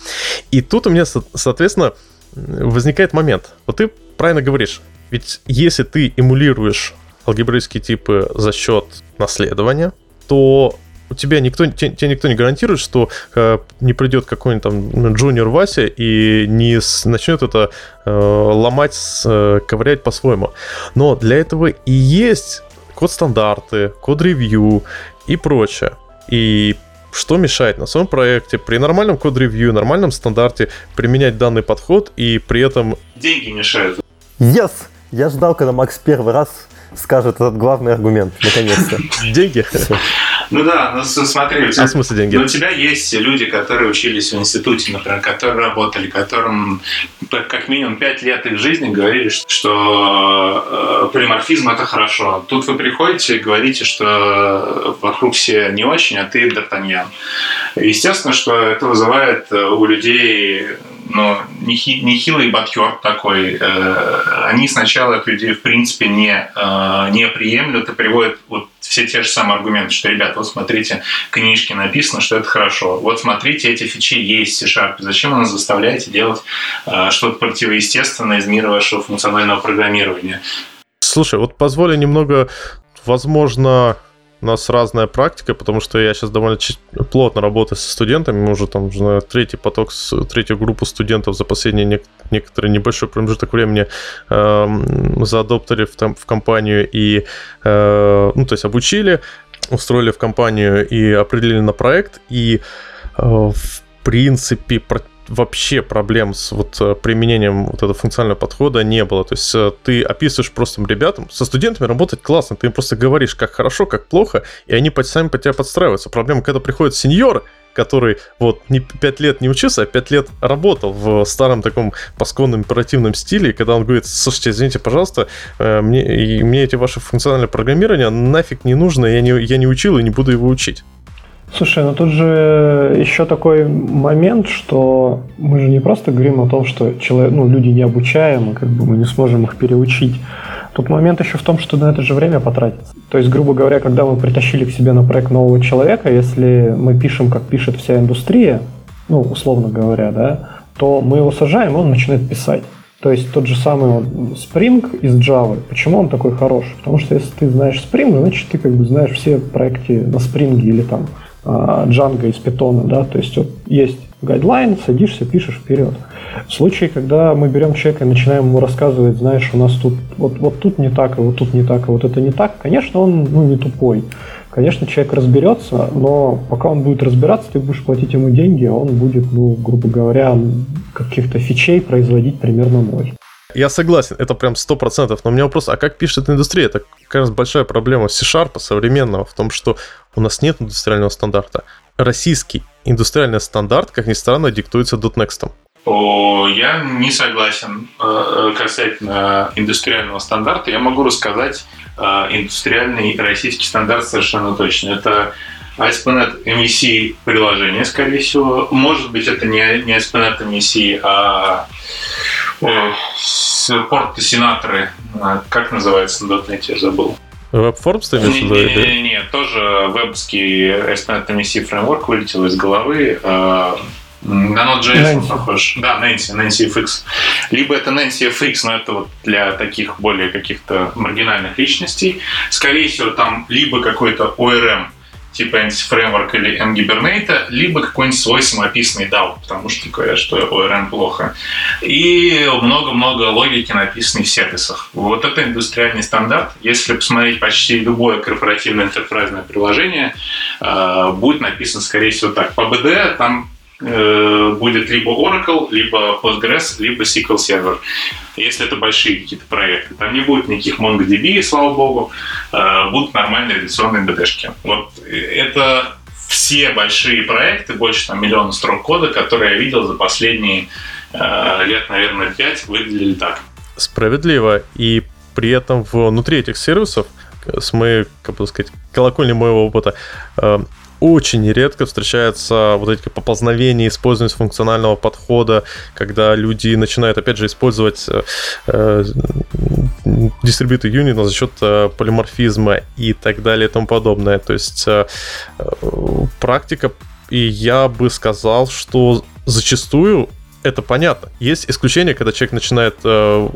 A: И тут у меня, соответственно, возникает момент. Вот ты правильно говоришь, ведь если ты эмулируешь алгебраические типы за счет наследования, то у тебя никто, тебе, тебе никто не гарантирует, что э, не придет какой-нибудь там джуниор Вася и не с, начнет это э, ломать, э, ковырять по-своему. Но для этого и есть код-стандарты, код-ревью и прочее. И что мешает на своем проекте при нормальном код-ревью, нормальном стандарте применять данный подход и при этом...
D: Деньги мешают.
C: Yes! Я ждал, когда Макс первый раз скажет этот главный аргумент, наконец-то.
A: Деньги?
D: Ну да, ну смотри, у тебя,
A: а в смысле деньги?
D: Ну, у тебя есть люди, которые учились в институте, например, которые работали, которым как минимум 5 лет их жизни говорили, что э, полиморфизм это хорошо. Тут вы приходите и говорите, что вокруг все не очень, а ты Д'Артаньян. Естественно, что это вызывает у людей ну, нехилый бадьер такой. Э, они сначала эту идею, в принципе, не, э, не приемлют и приводят вот все те же самые аргументы, что, ребята, вот смотрите, книжки написано, что это хорошо. Вот смотрите, эти фичи есть в C-Sharp. Зачем вы нас заставляете делать э, что-то противоестественное из мира вашего функционального программирования?
A: Слушай, вот позволь немного, возможно, у нас разная практика, потому что я сейчас довольно плотно работаю со студентами, мы уже там уже третий поток, третью группу студентов за последний не, некоторый небольшой промежуток времени э, заадоптерили в, там, в компанию и, э, ну, то есть обучили, устроили в компанию и определили на проект, и э, в принципе вообще проблем с вот э, применением вот этого функционального подхода не было. То есть э, ты описываешь просто ребятам, со студентами работать классно, ты им просто говоришь, как хорошо, как плохо, и они сами под тебя подстраиваются. Проблема, когда приходит сеньор, который вот не 5 лет не учился, а 5 лет работал в старом таком пасконном императивном стиле, и когда он говорит, слушайте, извините, пожалуйста, э, мне, мне эти ваши функциональные программирования нафиг не нужно, я не, я не учил и не буду его учить.
B: Слушай, ну тут же еще такой момент, что мы же не просто говорим о том, что человек, ну, люди не обучаемы, как бы мы не сможем их переучить. Тут момент еще в том, что на это же время потратится. То есть, грубо говоря, когда мы притащили к себе на проект нового человека, если мы пишем, как пишет вся индустрия, ну, условно говоря, да, то мы его сажаем, он начинает писать. То есть тот же самый вот Spring из Java. Почему он такой хороший? Потому что если ты знаешь Spring, значит ты как бы знаешь все проекты на Spring или там Django из питона, да, то есть вот есть гайдлайн, садишься, пишешь вперед. В случае, когда мы берем человека и начинаем ему рассказывать, знаешь, у нас тут вот, вот тут не так, а вот тут не так, а вот это не так, конечно, он ну, не тупой. Конечно, человек разберется, но пока он будет разбираться, ты будешь платить ему деньги, а он будет, ну, грубо говоря, каких-то фичей производить примерно ноль.
A: Я согласен, это прям сто процентов. Но у меня вопрос, а как пишет индустрия? Это раз большая проблема C-Sharp современного в том, что у нас нет индустриального стандарта. Российский индустриальный стандарт, как ни странно, диктуется .next.
D: О, я не согласен э, касательно индустриального стандарта. Я могу рассказать э, индустриальный российский стандарт совершенно точно. Это ASP.NET MVC приложение, скорее всего. Может быть, это не, не ASP.NET MVC, а порты сенаторы, как называется на .NET, я забыл.
A: WebForms ты имеешь в виду?
D: Не, не, не, тоже вебский ASP.NET MVC фреймворк вылетел из головы. А, на Node.js он похож. Да, Nancy, Nancy FX. Либо это Nancy FX, но это вот для таких более каких-то маргинальных личностей. Скорее всего, там либо какой-то ORM типа NC-фреймворк или NGibernate, либо какой-нибудь свой самописный DAO, потому что говорят, что ORM плохо. И много-много логики, написанной в сервисах. Вот это индустриальный стандарт. Если посмотреть почти любое корпоративное интерпрайзное приложение, э, будет написано, скорее всего, так. По BD там будет либо Oracle, либо Postgres, либо SQL Server. Если это большие какие-то проекты. Там не будет никаких MongoDB, слава богу. Э, будут нормальные редакционные БДшки. Вот это все большие проекты, больше там миллиона строк кода, которые я видел за последние э, лет, наверное, пять, выглядели так.
A: Справедливо. И при этом внутри этих сервисов с моей, как бы сказать, колокольни моего опыта, очень редко встречаются вот эти поползновения использования функционального подхода, когда люди начинают, опять же, использовать э, дистрибьютор юнита за счет э, полиморфизма и так далее и тому подобное. То есть э, э, практика, и я бы сказал, что зачастую это понятно. Есть исключения, когда человек начинает э,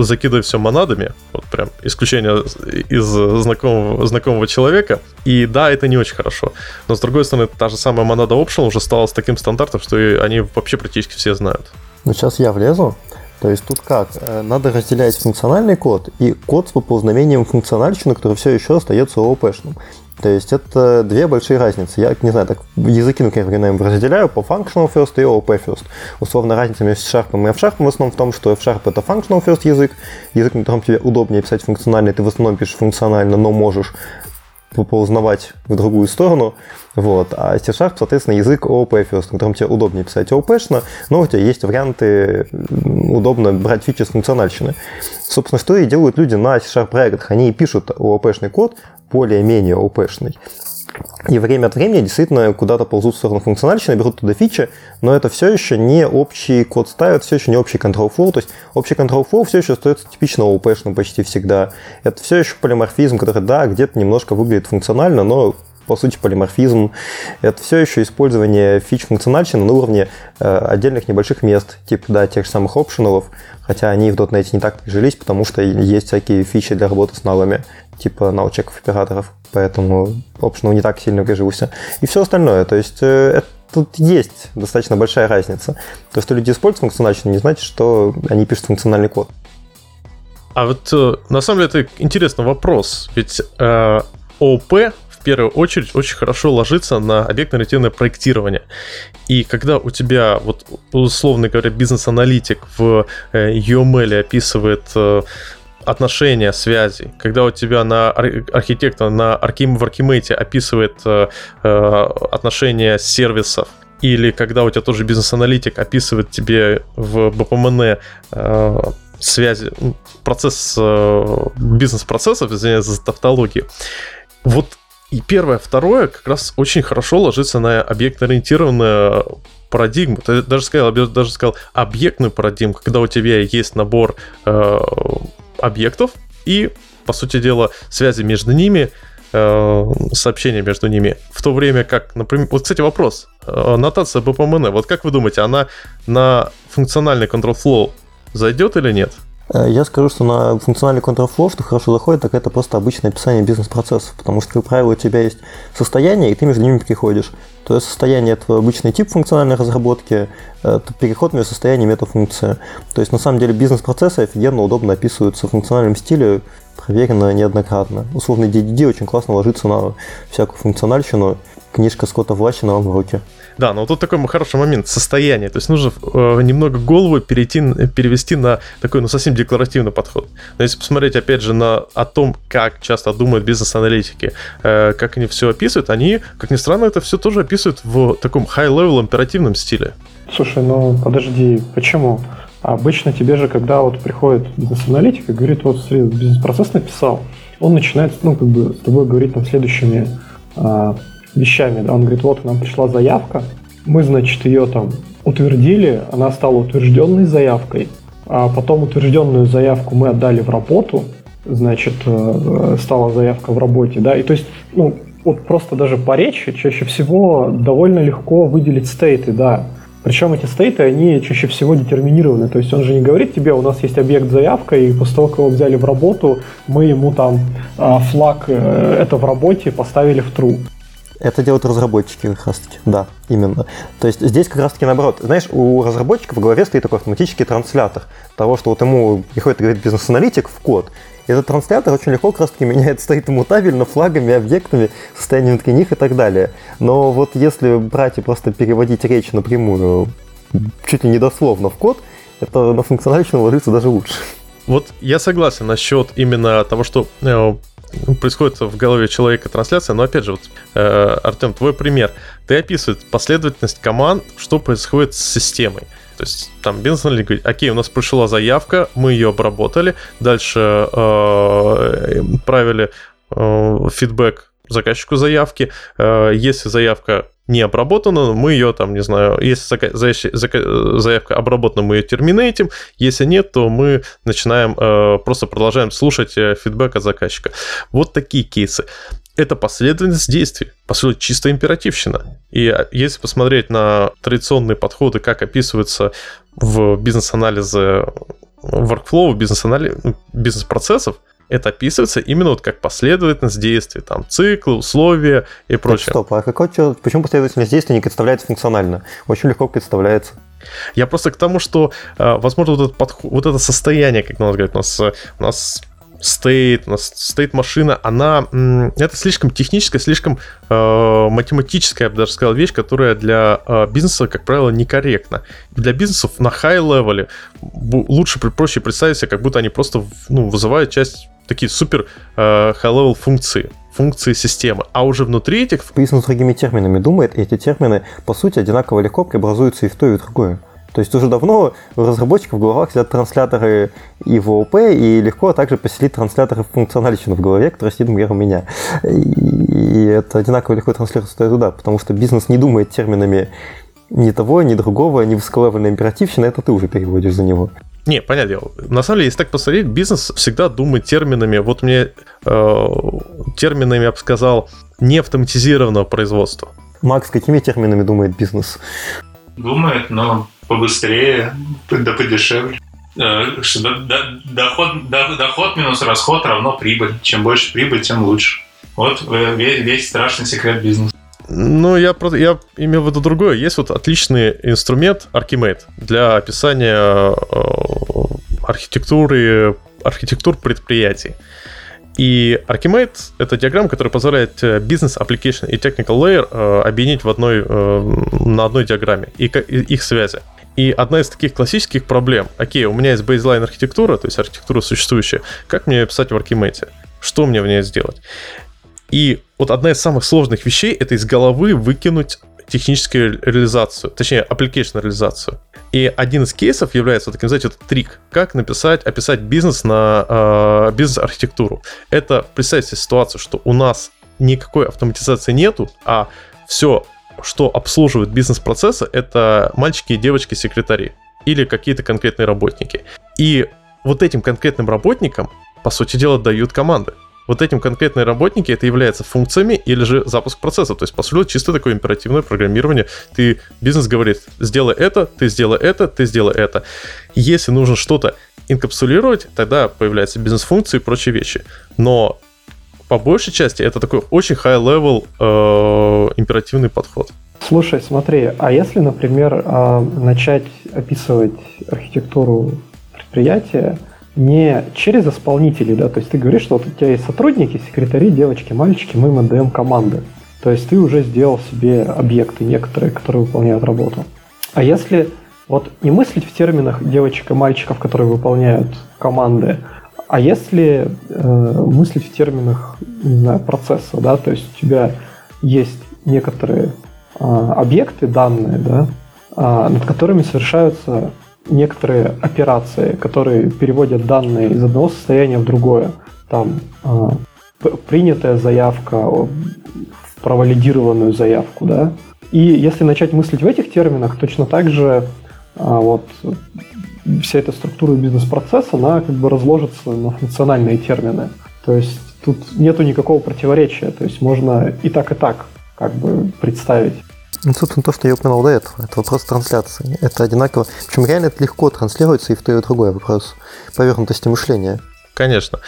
A: закидывать все монадами, вот прям исключение из знакомого, знакомого человека, и да, это не очень хорошо. Но с другой стороны, та же самая монада Optional уже стала с таким стандартом, что они вообще практически все знают.
C: Ну, сейчас я влезу. То есть тут как? Э, надо разделять функциональный код и код с поползнамением функциональщины, который все еще остается ООП-шным. То есть это две большие разницы. Я не знаю, так языки, например, временами разделяю по functional first и OOP first. Условно, разница между C-Sharp и F-Sharp в основном в том, что F-Sharp это functional first язык, язык, на котором тебе удобнее писать функционально, ты в основном пишешь функционально, но можешь поузнавать в другую сторону. Вот. А C-Sharp, соответственно, язык OOP first, на котором тебе удобнее писать OOP-шно, но у тебя есть варианты, удобно брать фичи с функциональщины. Собственно, что и делают люди на C-Sharp проектах. Они пишут OOP-шный код, более-менее ОП-шный. И время от времени действительно куда-то ползут в сторону функциональщины, берут туда фичи, но это все еще не общий код ставят, все еще не общий control flow. То есть общий control flow все еще остается типично OP-шным почти всегда. Это все еще полиморфизм, который, да, где-то немножко выглядит функционально, но по сути, полиморфизм. Это все еще использование фич функциональщины на уровне э, отдельных небольших мест, типа, да, тех же самых опшеналов, хотя они в .NET не так прижились, потому что есть всякие фичи для работы с налами, типа нал-чеков операторов, поэтому опшенал не так сильно прижился. И все остальное, то есть э, это тут есть достаточно большая разница. То, что люди используют функциональщину, не значит, что они пишут функциональный код.
A: А вот э, на самом деле это интересный вопрос. Ведь э, ОП первую очередь очень хорошо ложится на объектно-ориентированное проектирование. И когда у тебя, вот условно говоря, бизнес-аналитик в э, UML описывает э, отношения, связи, когда у тебя на архитектор на Арким, в Аркимейте описывает э, отношения сервисов, или когда у тебя тоже бизнес-аналитик описывает тебе в БПМН связи, процесс бизнес-процессов, извиняюсь за тавтологию, вот и первое, второе как раз очень хорошо ложится на объектно-ориентированную парадигму. Ты даже сказал, даже сказал объектную парадигму, когда у тебя есть набор э, объектов и, по сути дела, связи между ними, э, сообщения между ними. В то время как, например, вот, кстати, вопрос. Э, нотация BPMN, вот как вы думаете, она на функциональный control flow зайдет или нет?
C: Э, я скажу, что на функциональный контрфлоу, что хорошо заходит, так это просто обычное описание бизнес-процессов, потому что, как правило, у тебя есть состояние, и ты между ними переходишь. То есть состояние – это обычный тип функциональной разработки, это переход между состояниями – это функция. То есть, на самом деле, бизнес-процессы офигенно удобно описываются в функциональном стиле, проверено неоднократно. Условный DDD очень классно ложится на всякую функциональщину. Книжка Скотта Влащина вам в руки.
A: Да, но тут такой хороший момент, состояние. То есть нужно э, немного голову перейти, перевести на такой, ну, совсем декларативный подход. Но если посмотреть, опять же, на о том, как часто думают бизнес-аналитики, э, как они все описывают, они, как ни странно, это все тоже описывают в таком high-level императивном стиле.
B: Слушай, ну подожди, почему? Обычно тебе же, когда вот приходит бизнес-аналитик и говорит, вот бизнес-процесс написал, он начинает, ну, как бы с тобой говорить там следующими а, вещами. Он говорит, вот нам пришла заявка, мы, значит, ее там утвердили, она стала утвержденной заявкой, а потом утвержденную заявку мы отдали в работу, значит, э, стала заявка в работе, да, и то есть, ну, вот просто даже по речи чаще всего довольно легко выделить стейты, да, причем эти стейты, они чаще всего детерминированы. То есть он же не говорит тебе, у нас есть объект заявка, и после того, как его взяли в работу, мы ему там а, флаг э, это в работе поставили в true.
C: Это делают разработчики как раз таки, да, именно. То есть здесь как раз таки наоборот. Знаешь, у разработчика в голове стоит такой автоматический транслятор того, что вот ему приходит, говорит, бизнес-аналитик в код, и этот транслятор очень легко как раз таки меняет, стоит мутабельно флагами, объектами, состоянием внутри них и так далее. Но вот если брать и просто переводить речь напрямую, чуть ли не дословно в код, это на функциональщину ложится даже лучше.
A: Вот я согласен насчет именно того, что э, происходит в голове человека трансляция, но опять же, вот, э, Артем, твой пример. Ты описываешь последовательность команд, что происходит с системой. То есть там бизнес-аналитик говорит, окей, у нас пришла заявка, мы ее обработали, дальше э, правили э, фидбэк заказчику заявки. Э, если заявка не обработана, мы ее там, не знаю, если заявка обработана, мы ее терминейтим, если нет, то мы начинаем, э, просто продолжаем слушать э, фидбэк от заказчика. Вот такие кейсы. это последовательность действий, по сути, чисто императивщина. И а, если посмотреть на традиционные подходы, как описываются в бизнес-анализе workflow, бизнес-процессов, это описывается именно вот как последовательность действий, там циклы, условия и прочее.
C: Так, стоп, а какой, почему последовательность действий не представляется функционально? Очень легко представляется.
A: Я просто к тому, что, а, возможно, вот, этот подход, вот это состояние, как у нас говорят, у нас, у нас стейт, у нас стейт машина, она это слишком техническая, слишком э, математическая, я бы даже сказал, вещь, которая для э, бизнеса, как правило, некорректна. Для бизнесов на high-левеле лучше, проще представить себе, как будто они просто ну, вызывают часть такие супер э, high-level функции функции системы, а уже внутри этих...
C: Бизнес другими терминами думает, и эти термины, по сути, одинаково легко преобразуются и в то, и в другое. То есть уже давно у разработчиков в головах сидят трансляторы и в ООП, и легко также поселить трансляторы функциональщины в голове, которые сидит, например, у меня. И это одинаково легко транслируется туда, потому что бизнес не думает терминами ни того, ни другого, ни высоколевельная императивщина, это ты уже переводишь за него.
A: Не, понятно дело. На самом деле, если так посмотреть, бизнес всегда думает терминами, вот мне э, терминами, я бы сказал, не автоматизированного производства.
C: Макс, какими терминами думает бизнес?
D: Думает, но побыстрее, да подешевле. Э, доход, доход минус расход равно прибыль. Чем больше прибыль, тем лучше. Вот э, весь страшный секрет бизнеса.
A: Ну, я, я имел в виду другое. Есть вот отличный инструмент Archimate для описания э, архитектуры, архитектур предприятий. И Archimate — это диаграмма, которая позволяет бизнес, application и technical layer э, объединить в одной, э, на одной диаграмме и, и их связи. И одна из таких классических проблем, окей, у меня есть бейзлайн архитектура, то есть архитектура существующая, как мне писать в Archimate? Что мне в ней сделать? И вот одна из самых сложных вещей это из головы выкинуть техническую реализацию, точнее, application реализацию. И один из кейсов является таким, знаете, вот трик, как написать, описать бизнес на э, бизнес-архитектуру. Это представьте ситуацию, что у нас никакой автоматизации нету, а все что обслуживает бизнес-процессы, это мальчики и девочки-секретари или какие-то конкретные работники. И вот этим конкретным работникам, по сути дела, дают команды. Вот этим конкретные работники это является функциями или же запуск процесса. То есть, по сути, чисто такое императивное программирование. Ты, бизнес говорит, сделай это, ты сделай это, ты сделай это. Если нужно что-то инкапсулировать, тогда появляются бизнес-функции и прочие вещи. Но по большей части это такой очень high-level э, императивный подход.
B: Слушай, смотри, а если, например, э, начать описывать архитектуру предприятия не через исполнителей, да, то есть ты говоришь, что вот у тебя есть сотрудники, секретари, девочки, мальчики, мы МДМ команды. То есть ты уже сделал себе объекты некоторые, которые выполняют работу. А если вот не мыслить в терминах девочек и мальчиков, которые выполняют команды, а если э, мыслить в терминах, не знаю, процесса, да, то есть у тебя есть некоторые э, объекты, данные, да, э, над которыми совершаются некоторые операции, которые переводят данные из одного состояния в другое. Там э, принятая заявка в провалидированную заявку, да. И если начать мыслить в этих терминах, точно так же вот вся эта структура бизнес-процесса, она как бы разложится на функциональные термины. То есть тут нету никакого противоречия, то есть можно и так, и так как бы представить.
C: Ну, собственно, то, что я упомянул до этого, это вопрос трансляции. Это одинаково. Причем реально это легко транслируется и в то, и в другое вопрос поверхностности мышления.
A: Конечно.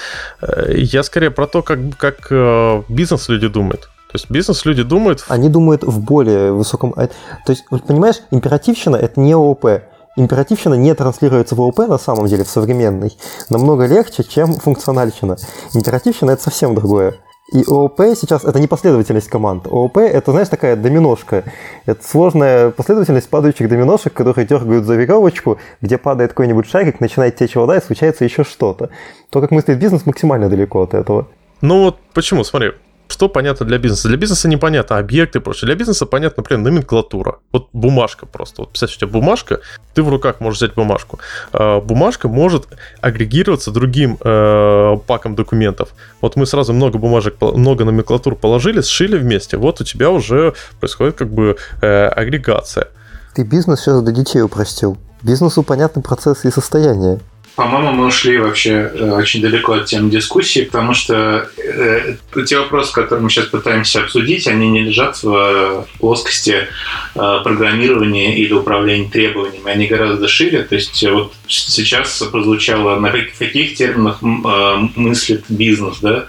A: Э, я скорее про то, как, как э, бизнес люди думают. То есть бизнес-люди думают...
C: Они думают в более высоком... То есть, понимаешь, императивщина – это не ООП императивщина не транслируется в ООП на самом деле, в современный, намного легче, чем функциональщина. Императивщина — это совсем другое. И ООП сейчас это не последовательность команд. ООП это, знаешь, такая доминошка. Это сложная последовательность падающих доминошек, которые дергают за веревочку, где падает какой-нибудь шарик, начинает течь вода, и случается еще что-то. То, как мыслит бизнес, максимально далеко от этого.
A: Ну вот почему, смотри, что понятно для бизнеса? Для бизнеса непонятно объекты и. Для бизнеса понятно, например, номенклатура. Вот бумажка просто. Вот представь, у тебя бумажка, ты в руках можешь взять бумажку. А, бумажка может агрегироваться другим э, паком документов. Вот мы сразу много бумажек, много номенклатур положили, сшили вместе. Вот у тебя уже происходит как бы э, агрегация.
C: Ты бизнес сейчас до детей упростил. Бизнесу понятны процессы и состояния.
D: По-моему, мы ушли вообще э, очень далеко от темы дискуссии, потому что э, те вопросы, которые мы сейчас пытаемся обсудить, они не лежат в плоскости э, программирования или управления требованиями, они гораздо шире. То есть вот сейчас прозвучало, на каких, терминах мыслит бизнес, да?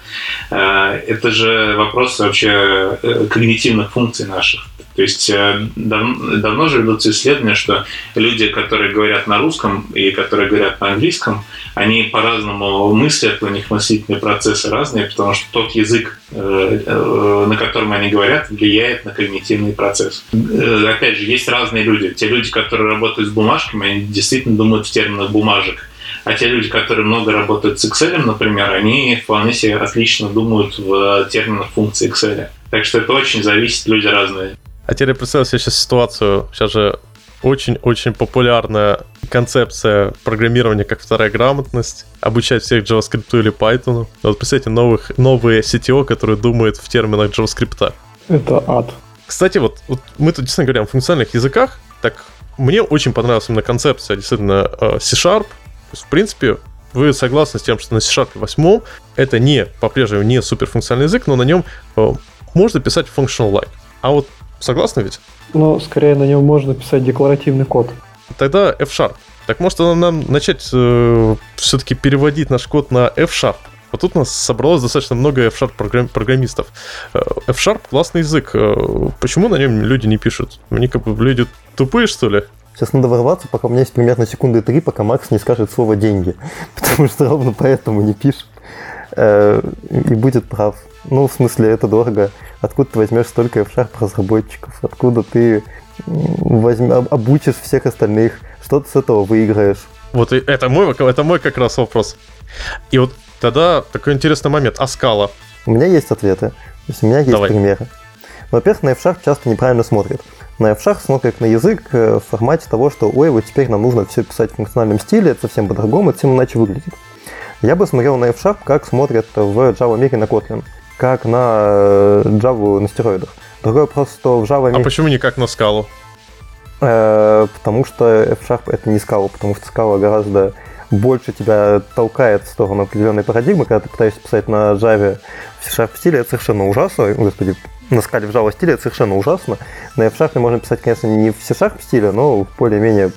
D: Это же вопрос вообще когнитивных функций наших. То есть э, дав, давно же ведутся исследования, что люди, которые говорят на русском и которые говорят на английском, они по-разному мыслят, у них мыслительные процессы разные, потому что тот язык, э, э, на котором они говорят, влияет на когнитивный процесс. Опять же, есть разные люди. Те люди, которые работают с бумажками, они действительно думают в терминах бумажек. А те люди, которые много работают с Excel, например, они вполне себе отлично думают в терминах функции Excel. Так что это очень зависит, люди разные.
A: А теперь представь себе сейчас ситуацию. Сейчас же очень-очень популярная концепция программирования как вторая грамотность, обучать всех JavaScript или Python. Вот представьте, новых, новые CTO, которые думают в терминах JavaScript.
B: Это ад.
A: Кстати, вот, вот мы тут действительно говорим о функциональных языках, так мне очень понравилась именно концепция действительно э, C-Sharp. В принципе, вы согласны с тем, что на C-Sharp 8 это не, по-прежнему не суперфункциональный язык, но на нем э, можно писать functional-like. А вот Согласны ведь?
B: Ну, скорее на нем можно писать декларативный код.
A: Тогда F-Sharp. Так может нам начать э, все-таки переводить наш код на F-Sharp? Вот тут у нас собралось достаточно много F-Sharp программистов. Э, F-Sharp классный язык. Э, почему на нем люди не пишут? Они как бы люди тупые, что ли?
C: Сейчас надо ворваться, пока у меня есть примерно секунды три, пока Макс не скажет слово «деньги». Потому что ровно поэтому не пишет. Э, и будет прав. Ну, в смысле, это дорого. Откуда ты возьмешь столько F-Sharp разработчиков? Откуда ты возьм... обучишь всех остальных? Что ты с этого выиграешь?
A: Вот это мой, это мой как раз вопрос. И вот тогда такой интересный момент. А скала?
C: У меня есть ответы. То есть у меня есть Давай. примеры. Во-первых, на F-Sharp часто неправильно смотрят. На F-Sharp смотрят на язык э, в формате того, что ой, вот теперь нам нужно все писать в функциональном стиле, это совсем по-другому, это совсем иначе выглядит. Я бы смотрел на F-Sharp, как смотрят в Java мире на Kotlin как на э, Java на стероидах. Другой вопрос, что в Java...
A: А почему не как на скалу?
C: Э, потому что F-Sharp это не скала, потому что скала гораздо больше тебя толкает в сторону определенной парадигмы, когда ты пытаешься писать на Java в C-Sharp стиле, это совершенно ужасно. Господи, на скале в Java стиле это совершенно ужасно. На F-Sharp можно писать, конечно, не в C-Sharp стиле, но более-менее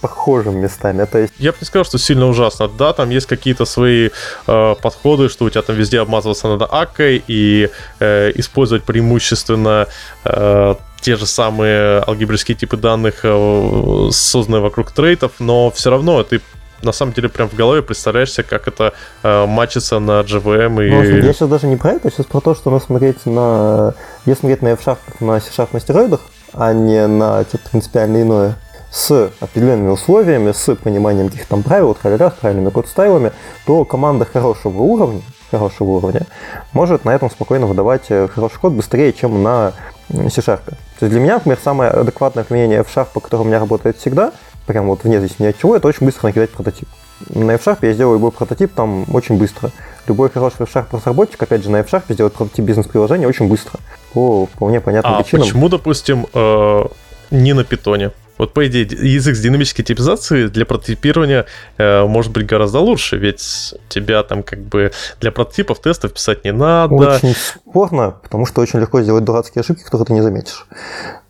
C: похожим местами. То есть...
A: Я бы не сказал, что сильно ужасно. Да, там есть какие-то свои э, подходы, что у тебя там везде обмазываться надо акой и э, использовать преимущественно э, те же самые алгебрические типы данных, э, созданные вокруг трейтов, но все равно ты на самом деле прям в голове представляешь себе, как это э, матчится на GVM и...
C: Ну, я сейчас даже не про это, сейчас про то, что надо смотреть на... Если смотреть на F-Sharp на C-Sharp на стероидах, а не на что-то принципиально иное, с определенными условиями, с пониманием каких-то там правил, траля, с правильными код-стайлами, то команда хорошего уровня, хорошего уровня может на этом спокойно выдавать э, хороший код быстрее, чем на C-Sharp. То есть для меня, например, самое адекватное применение F-Sharp, которое у меня работает всегда, прям вот вне зависимости от чего, это очень быстро накидать прототип. На F-Sharp я сделаю любой прототип там очень быстро. Любой хороший F-Sharp разработчик, опять же, на F-Sharp сделает прототип бизнес-приложения очень быстро. По вполне понятным
A: а
C: причинам.
A: почему, допустим, э, не на питоне? Вот, по идее, язык с динамической типизацией для прототипирования э, может быть гораздо лучше, ведь тебя там как бы для прототипов тестов писать не надо.
C: Очень спорно, потому что очень легко сделать дурацкие ошибки, которые ты не заметишь.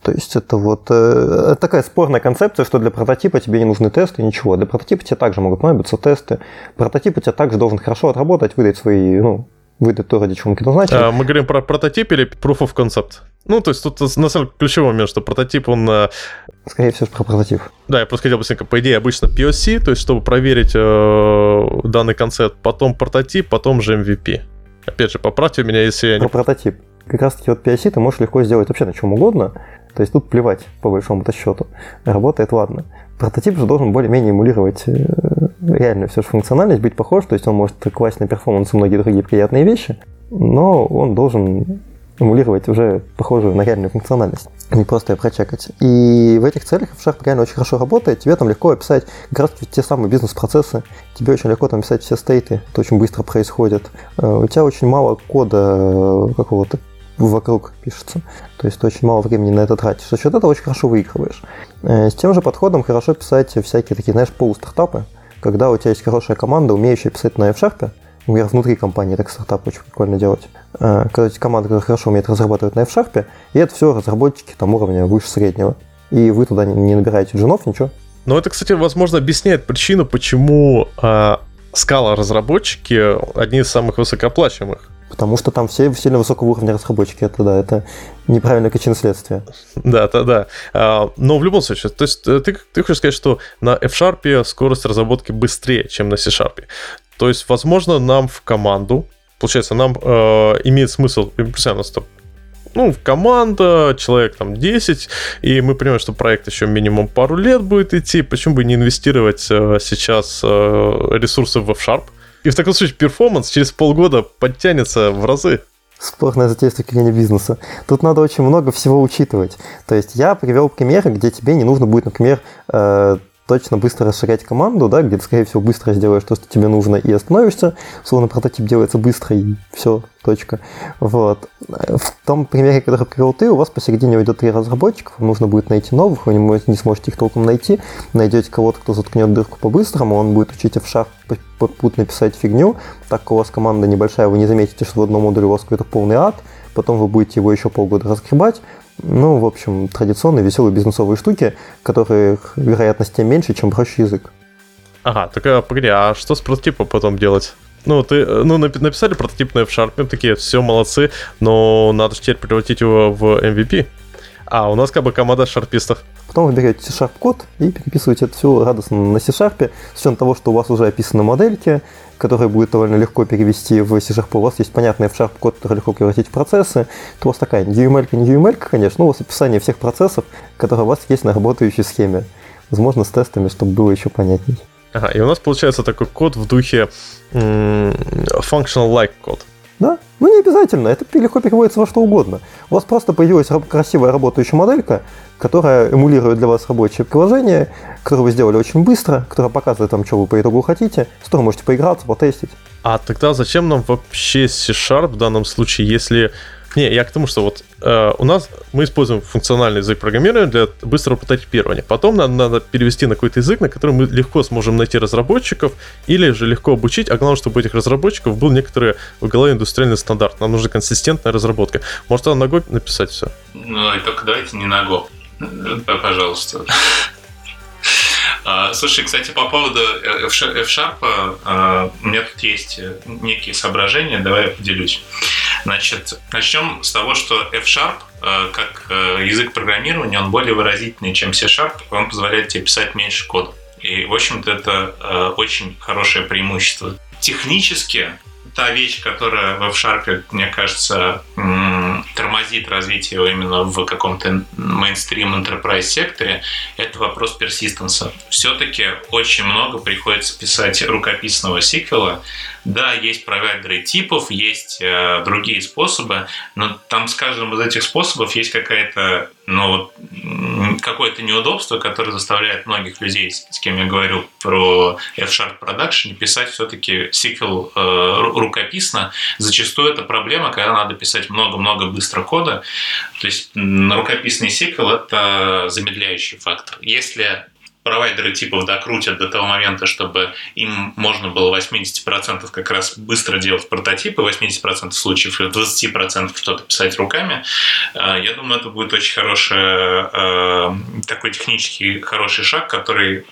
C: То есть это вот э, такая спорная концепция, что для прототипа тебе не нужны тесты, ничего. Для прототипа тебе также могут понадобиться тесты. Прототип у тебя также должен хорошо отработать, выдать свои, ну, выдать то, ради чего мы предназначены.
A: А, мы говорим про прототип или proof of concept? Ну, то есть тут на самом деле ключевой момент, что прототип, он... Э,
C: Скорее всего, про прототип.
A: Да, я просто хотел быстренько. По идее, обычно POC, то есть чтобы проверить э, данный концепт, потом прототип, потом же MVP. Опять же, поправьте меня, если я
C: не... Про прототип. Как раз таки вот POC ты можешь легко сделать вообще на чем угодно. То есть тут плевать, по большому-то счету. Работает, ладно. Прототип же должен более-менее эмулировать э, реально все же функциональность, быть похож, то есть он может класть на перформанс и многие другие приятные вещи, но он должен эмулировать уже похожую на реальную функциональность, а не просто ее прочекать. И в этих целях F-Sharp реально очень хорошо работает. Тебе там легко описать как раз те самые бизнес-процессы. Тебе очень легко там писать все стейты. Это очень быстро происходит. Э, у тебя очень мало кода э, какого-то вокруг пишется. То есть ты очень мало времени на это тратишь. За счет этого очень хорошо выигрываешь. Э, с тем же подходом хорошо писать всякие такие, знаешь, полустартапы, когда у тебя есть хорошая команда, умеющая писать на F-Sharp, например, внутри компании, так стартап очень прикольно делать. Э, когда эти команды, которые хорошо умеют разрабатывать на F-Sharp, и это все разработчики там уровня выше среднего. И вы туда не набираете джунов, ничего.
A: Но это, кстати, возможно, объясняет причину, почему э, скала разработчики одни из самых высокооплачиваемых.
C: Потому что там все сильно высокого уровня разработчики. Это да, это неправильная причина следствия.
A: Да, да, да. А, но в любом случае, то есть э, ты, ты хочешь сказать, что на F-Sharp скорость разработки быстрее, чем на C-Sharp. То есть, возможно, нам в команду, получается, нам э, имеет смысл, представляем, у нас там ну, команда, человек там 10, и мы понимаем, что проект еще минимум пару лет будет идти, почему бы не инвестировать э, сейчас э, ресурсы в F-Sharp, и в таком случае перформанс через полгода подтянется в разы.
C: Спорная затея с точки зрения бизнеса. Тут надо очень много всего учитывать. То есть я привел примеры, где тебе не нужно будет, например, э, точно быстро расширять команду, да, где ты, скорее всего, быстро сделаешь то, что тебе нужно, и остановишься. Словно прототип делается быстро, и все, точка. Вот. В том примере, который привел ты, у вас посередине уйдет три разработчиков, вам нужно будет найти новых, вы не сможете их толком найти, найдете кого-то, кто заткнет дырку по-быстрому, он будет учить в попутно писать фигню, так как у вас команда небольшая, вы не заметите, что в одном модуле у вас какой-то полный ад, потом вы будете его еще полгода разгребать, ну, в общем, традиционные веселые бизнесовые штуки, которых вероятность тем меньше, чем проще язык.
A: Ага, так а, погоди, а что с прототипом потом делать? Ну, ты, ну, написали прототип на F-Sharp, такие, все, молодцы, но надо же теперь превратить его в MVP. А, у нас как бы команда шарпистов.
C: Потом вы берете C-Sharp код и переписываете это все радостно на C-Sharp, с учетом того, что у вас уже описаны модельки, который будет довольно легко перевести в C-Sharp, у вас есть понятный F-Sharp код, который легко превратить в процессы, то у вас такая не UML, не UML, конечно, но у вас описание всех процессов, которые у вас есть на работающей схеме. Возможно, с тестами, чтобы было еще понятнее.
A: Ага, и у нас получается такой код в духе functional-like код.
C: Да, ну не обязательно, это легко переводится во что угодно. У вас просто появилась красивая работающая моделька, которая эмулирует для вас рабочее приложение, которое вы сделали очень быстро, которое показывает вам, что вы по итогу хотите, с которым можете поиграться, потестить.
A: А тогда зачем нам вообще C-Sharp в данном случае, если не, я к тому, что вот э, у нас мы используем функциональный язык программирования для быстрого прототипирования. Потом нам надо перевести на какой-то язык, на котором мы легко сможем найти разработчиков или же легко обучить. А главное, чтобы у этих разработчиков был некоторый в голове индустриальный стандарт. Нам нужна консистентная разработка. Может, на Go написать все?
D: Ну, и только давайте не на Go. Пожалуйста. А, слушай, кстати, по поводу F-Sharp, а, у меня тут есть некие соображения, давай я поделюсь. Значит, начнем с того, что F-Sharp, а, как язык программирования, он более выразительный, чем C-Sharp, он позволяет тебе писать меньше кода. И, в общем-то, это очень хорошее преимущество. Технически та вещь, которая в F-Sharp, мне кажется, тормозит развитие именно в каком-то мейнстрим enterprise секторе, это вопрос персистенса. Все-таки очень много приходится писать рукописного сиквела, да, есть провайдеры типов, есть э, другие способы, но там с каждым из этих способов есть какая-то, ну, какое-то неудобство, которое заставляет многих людей, с кем я говорю про F-Sharp Production, писать все-таки сиквел э, рукописно. Зачастую это проблема, когда надо писать много-много быстро кода. То есть рукописный сиквел – это замедляющий фактор. Если провайдеры типов докрутят до того момента, чтобы им можно было 80% как раз быстро делать прототипы, 80% случаев и 20% что-то писать руками. Э, я думаю, это будет очень хороший, э, такой технический хороший шаг, который,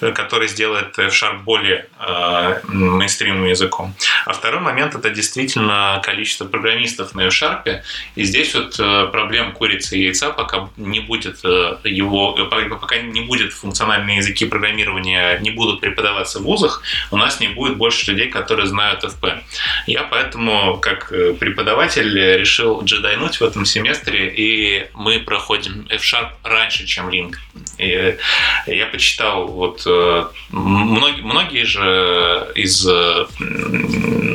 D: который сделает F-Sharp более э, мейнстримным языком. А второй момент – это действительно количество программистов на F-Sharp. И здесь вот проблема курицы и яйца, пока не будет его, пока не будет функциональные языки программирования, не будут преподаваться в вузах, у нас не будет больше людей, которые знают FP. Я поэтому, как э, преподаватель, решил джедайнуть в этом семестре, и мы проходим F-Sharp раньше, чем Link. И я почитал, вот э, многие, многие же из э,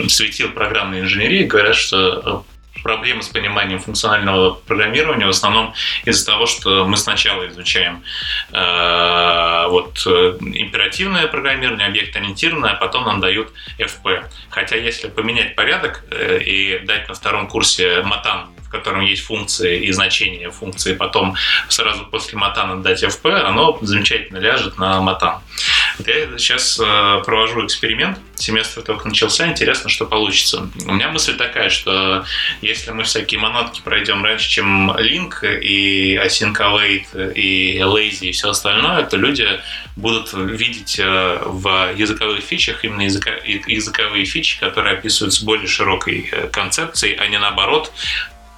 D: светил программной инженерии говорят, что проблемы с пониманием функционального программирования в основном из-за того, что мы сначала изучаем э, вот э, императивное программирование, объект-ориентированное, а потом нам дают FP. Хотя если поменять порядок э, и дать на втором курсе матан котором есть функции и значения функции, потом сразу после матана дать FP, оно замечательно ляжет на матан. Я сейчас э, провожу эксперимент, семестр только начался, интересно, что получится. У меня мысль такая, что если мы всякие монотки пройдем раньше, чем Link и Async Await и Lazy и все остальное, то люди будут видеть э, в языковых фичах именно языка, языковые фичи, которые описываются более широкой э, концепцией, а не наоборот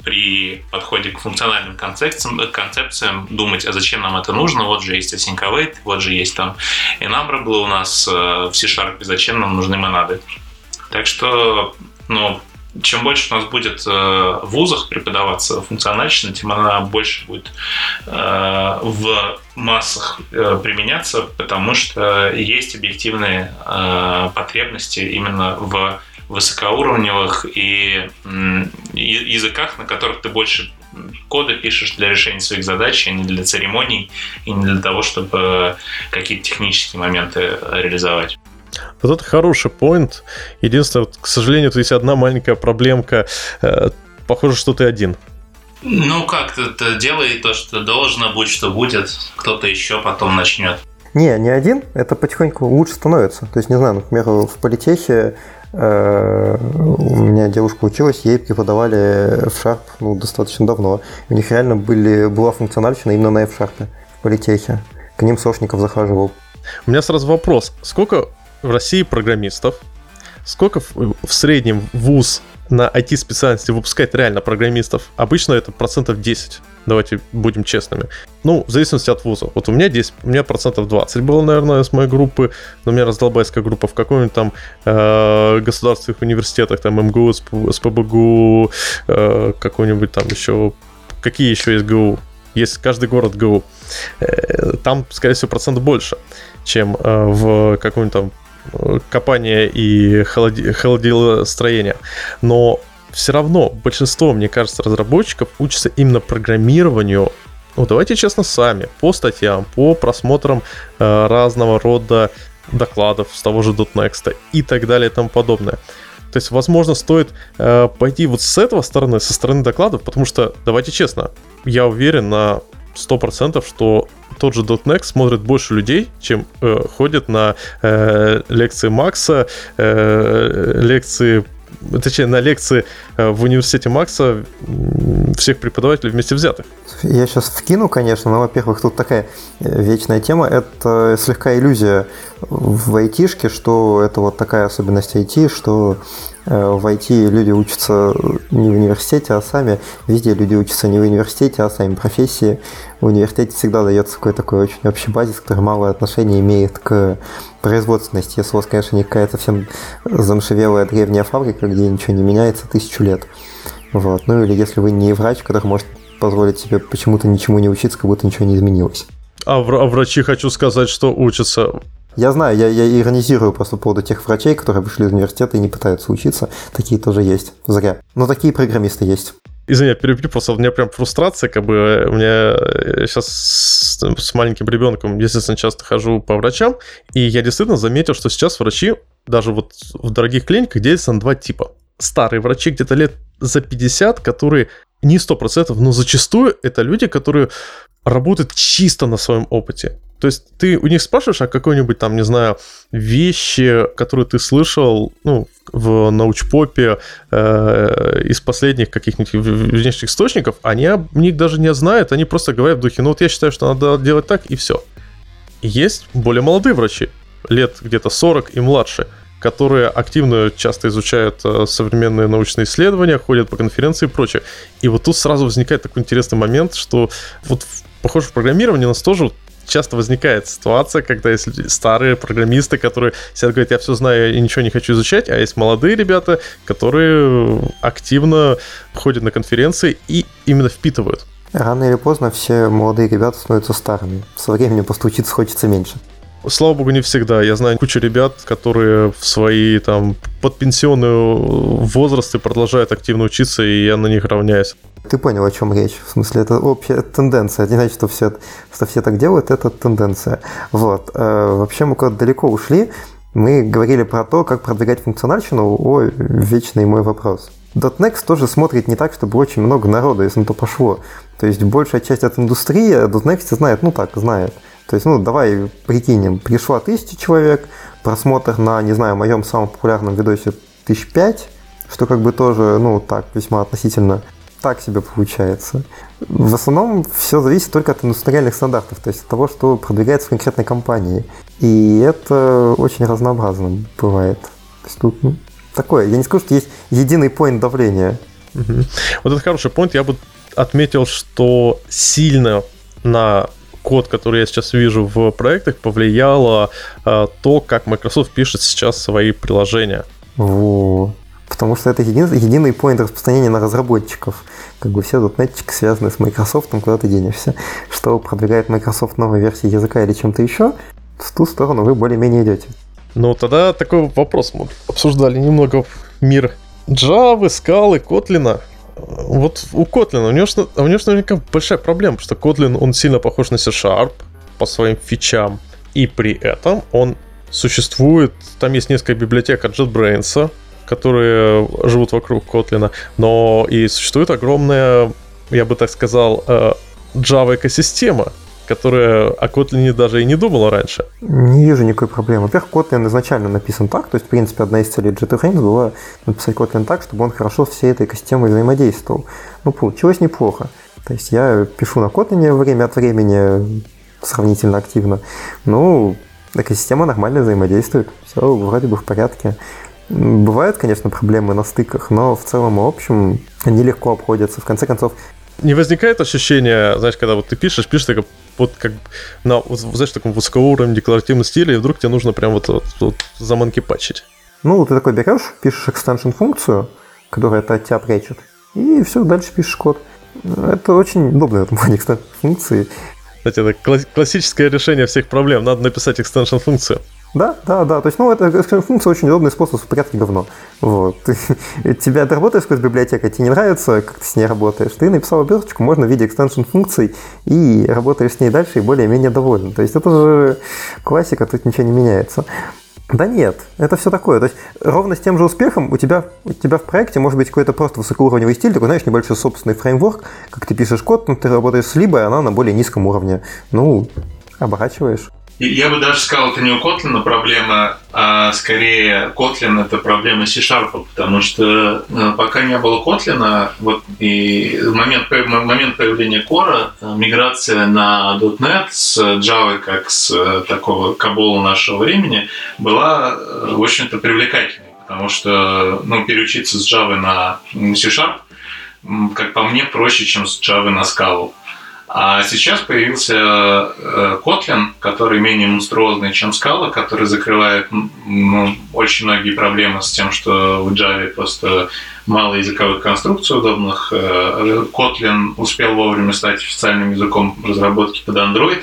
D: при подходе к функциональным концепциям, концепциям думать, а зачем нам это нужно, вот же есть async await, вот же есть там enumber было у нас э, в C-Sharp, зачем нам нужны монады. Так что, ну, чем больше у нас будет э, в вузах преподаваться функциональщина, тем она больше будет э, в массах применяться, потому что есть объективные потребности именно в высокоуровневых и языках, на которых ты больше кода пишешь для решения своих задач, а не для церемоний, и не для того, чтобы какие-то технические моменты реализовать.
A: Вот это хороший поинт. Единственное, к сожалению, тут есть одна маленькая проблемка. Э, похоже, что ты один.
D: Ну как, это делай то, что должно, будь что будет, кто-то еще потом начнет.
C: Не, не один, это потихоньку лучше становится. То есть, не знаю, например, в политехе у меня девушка училась, ей преподавали F-Sharp ну, достаточно давно. У них реально были, была функциональщина именно на F-Sharp в политехе. К ним Сошников захаживал.
A: У меня сразу вопрос. Сколько в России программистов? Сколько в, в среднем вуз на IT-специальности выпускает реально программистов? Обычно это процентов 10. Давайте будем честными. Ну, в зависимости от вуза. Вот у меня 10, у меня процентов 20 было, наверное, с моей группы, но у меня раздолбайская группа в каком-нибудь там э, государственных университетах, там МГУ, СПБГУ, э, какой-нибудь там еще... Какие еще есть ГУ? Есть каждый город ГУ. Э, там, скорее всего, процент больше, чем э, в каком-нибудь там копание и холоди... холодилостроение. Но все равно большинство, мне кажется, разработчиков учатся именно программированию ну, давайте честно, сами, по статьям, по просмотрам э, разного рода докладов с того же .next и так далее и тому подобное. То есть, возможно, стоит э, пойти вот с этого стороны, со стороны докладов, потому что, давайте честно, я уверен на 100%, что тот же .next смотрит больше людей, чем э, ходят на э, лекции Макса, э, лекции точнее, на лекции э, в университете Макса всех преподавателей вместе взятых.
C: Я сейчас вкину, конечно, но, во-первых, тут такая э, вечная тема. Это слегка иллюзия в айтишке, что это вот такая особенность IT, что в IT люди учатся не в университете, а сами. Везде люди учатся не в университете, а сами профессии. В университете всегда дается какой-то такой очень общий базис, который малое отношение имеет к производственности. Если у вас, конечно, не какая-то совсем замшевелая древняя фабрика, где ничего не меняется тысячу лет. Вот. Ну или если вы не врач, который может позволить себе почему-то ничему не учиться, как будто ничего не изменилось.
A: А, а врачи, хочу сказать, что учатся
C: я знаю, я, я иронизирую просто по поводу тех врачей, которые вышли из университета и не пытаются учиться. Такие тоже есть. Зря. Но такие программисты есть.
A: Извини, я перебью, просто у меня прям фрустрация, как бы у меня сейчас с, с маленьким ребенком, естественно, часто хожу по врачам, и я действительно заметил, что сейчас врачи, даже вот в дорогих клиниках, делятся на два типа. Старые врачи где-то лет за 50, которые не 100%, но зачастую это люди, которые работают чисто на своем опыте. То есть ты у них спрашиваешь о какой-нибудь там, не знаю, вещи, которые ты слышал, ну, в научпопе э, из последних каких-нибудь внешних источников, они об них даже не знают, они просто говорят в духе, ну вот я считаю, что надо делать так, и все. есть более молодые врачи, лет где-то 40 и младше, которые активно часто изучают э, современные научные исследования, ходят по конференции и прочее. И вот тут сразу возникает такой интересный момент, что вот похоже в программировании у нас тоже часто возникает ситуация, когда есть старые программисты, которые сидят говорят, я все знаю и ничего не хочу изучать, а есть молодые ребята, которые активно ходят на конференции и именно впитывают.
C: Рано или поздно все молодые ребята становятся старыми. Со временем просто хочется меньше.
A: Слава богу, не всегда. Я знаю кучу ребят, которые в свои там подпенсионные возрасты продолжают активно учиться, и я на них равняюсь.
C: Ты понял, о чем речь. В смысле, это общая тенденция. Не значит, что все, что все так делают, это тенденция. Вот. Э, вообще мы куда-то далеко ушли. Мы говорили про то, как продвигать функциональщину. О, вечный мой вопрос. .next тоже смотрит не так, чтобы очень много народу, если на то пошло. То есть большая часть от индустрии .next знает, ну так, знает. То есть, ну, давай прикинем, пришло тысяча человек, просмотр на, не знаю, моем самом популярном видосе тысяч пять, что как бы тоже, ну, так, весьма относительно так себе получается. В основном все зависит только от индустриальных стандартов, то есть от того, что продвигается в конкретной компании. И это очень разнообразно бывает. То есть тут ну, такое, я не скажу, что есть единый поинт давления.
A: Угу. Вот это хороший поинт. Я бы отметил, что сильно на код, который я сейчас вижу в проектах, повлияло э, то, как Microsoft пишет сейчас свои приложения.
C: Во. Потому что это един, единый поинт распространения на разработчиков. Как бы все дотнетчики связаны с Microsoft, куда ты денешься. Что продвигает Microsoft новой версии языка или чем-то еще, в ту сторону вы более-менее идете.
A: Ну, тогда такой вопрос. Мы обсуждали немного мир Java, Scala, Kotlin. Вот у Kotlin, у него, у него наверняка большая проблема, что Kotlin, он сильно похож на C-Sharp по своим фичам. И при этом он существует, там есть несколько библиотек от JetBrains, которые живут вокруг Kotlin, но и существует огромная, я бы так сказал, э, Java экосистема, которая о Kotlin даже и не думала раньше.
C: Не вижу никакой проблемы. Во-первых, Kotlin изначально написан так, то есть, в принципе, одна из целей JetBrains была написать Kotlin так, чтобы он хорошо с всей этой экосистемой взаимодействовал. Ну, получилось неплохо. То есть я пишу на Kotlin время от времени сравнительно активно. Ну, экосистема нормально взаимодействует. Все вроде бы в порядке. Бывают, конечно, проблемы на стыках, но в целом и общем они легко обходятся. В конце концов,
A: не возникает ощущения, знаешь, когда вот ты пишешь, пишешь так, вот как на, вот, знаешь, таком высокоуровневом декларативном стиле, и вдруг тебе нужно прям вот, вот, вот заманки патчить.
C: Ну, ты такой берешь, пишешь extension функцию, которая это от тебя прячет, и все, дальше пишешь код. Это очень удобно, это плане extension функции.
A: Кстати, это классическое решение всех проблем. Надо написать extension функцию.
C: Да, да, да. То есть, ну, это функция очень удобный способ спрятать говно. Вот. Тебя ты работаешь с библиотекой, тебе не нравится, как ты с ней работаешь. Ты написал оберточку, можно в виде экстеншн функций, и работаешь с ней дальше и более-менее доволен. То есть это же классика, тут ничего не меняется. Да нет, это все такое. То есть ровно с тем же успехом у тебя, у тебя в проекте может быть какой-то просто высокоуровневый стиль, такой, знаешь, небольшой собственный фреймворк, как ты пишешь код, но ты работаешь с либо, она на более низком уровне. Ну, оборачиваешь.
D: Я бы даже сказал, это не у Kotlin проблема, а скорее Kotlin это проблема C-Sharp, потому что э, пока не было Kotlin, вот и момент, момент появления Core, э, миграция на .NET с Java как с э, такого кабола нашего времени была, в общем-то, привлекательной, потому что ну, переучиться с Java на C-Sharp, как по мне, проще, чем с Java на Scala. А сейчас появился э, Kotlin, который менее монструозный, чем Scala, который закрывает ну, очень многие проблемы с тем, что в Java просто мало языковых конструкций удобных. Э, Kotlin успел вовремя стать официальным языком разработки под Android.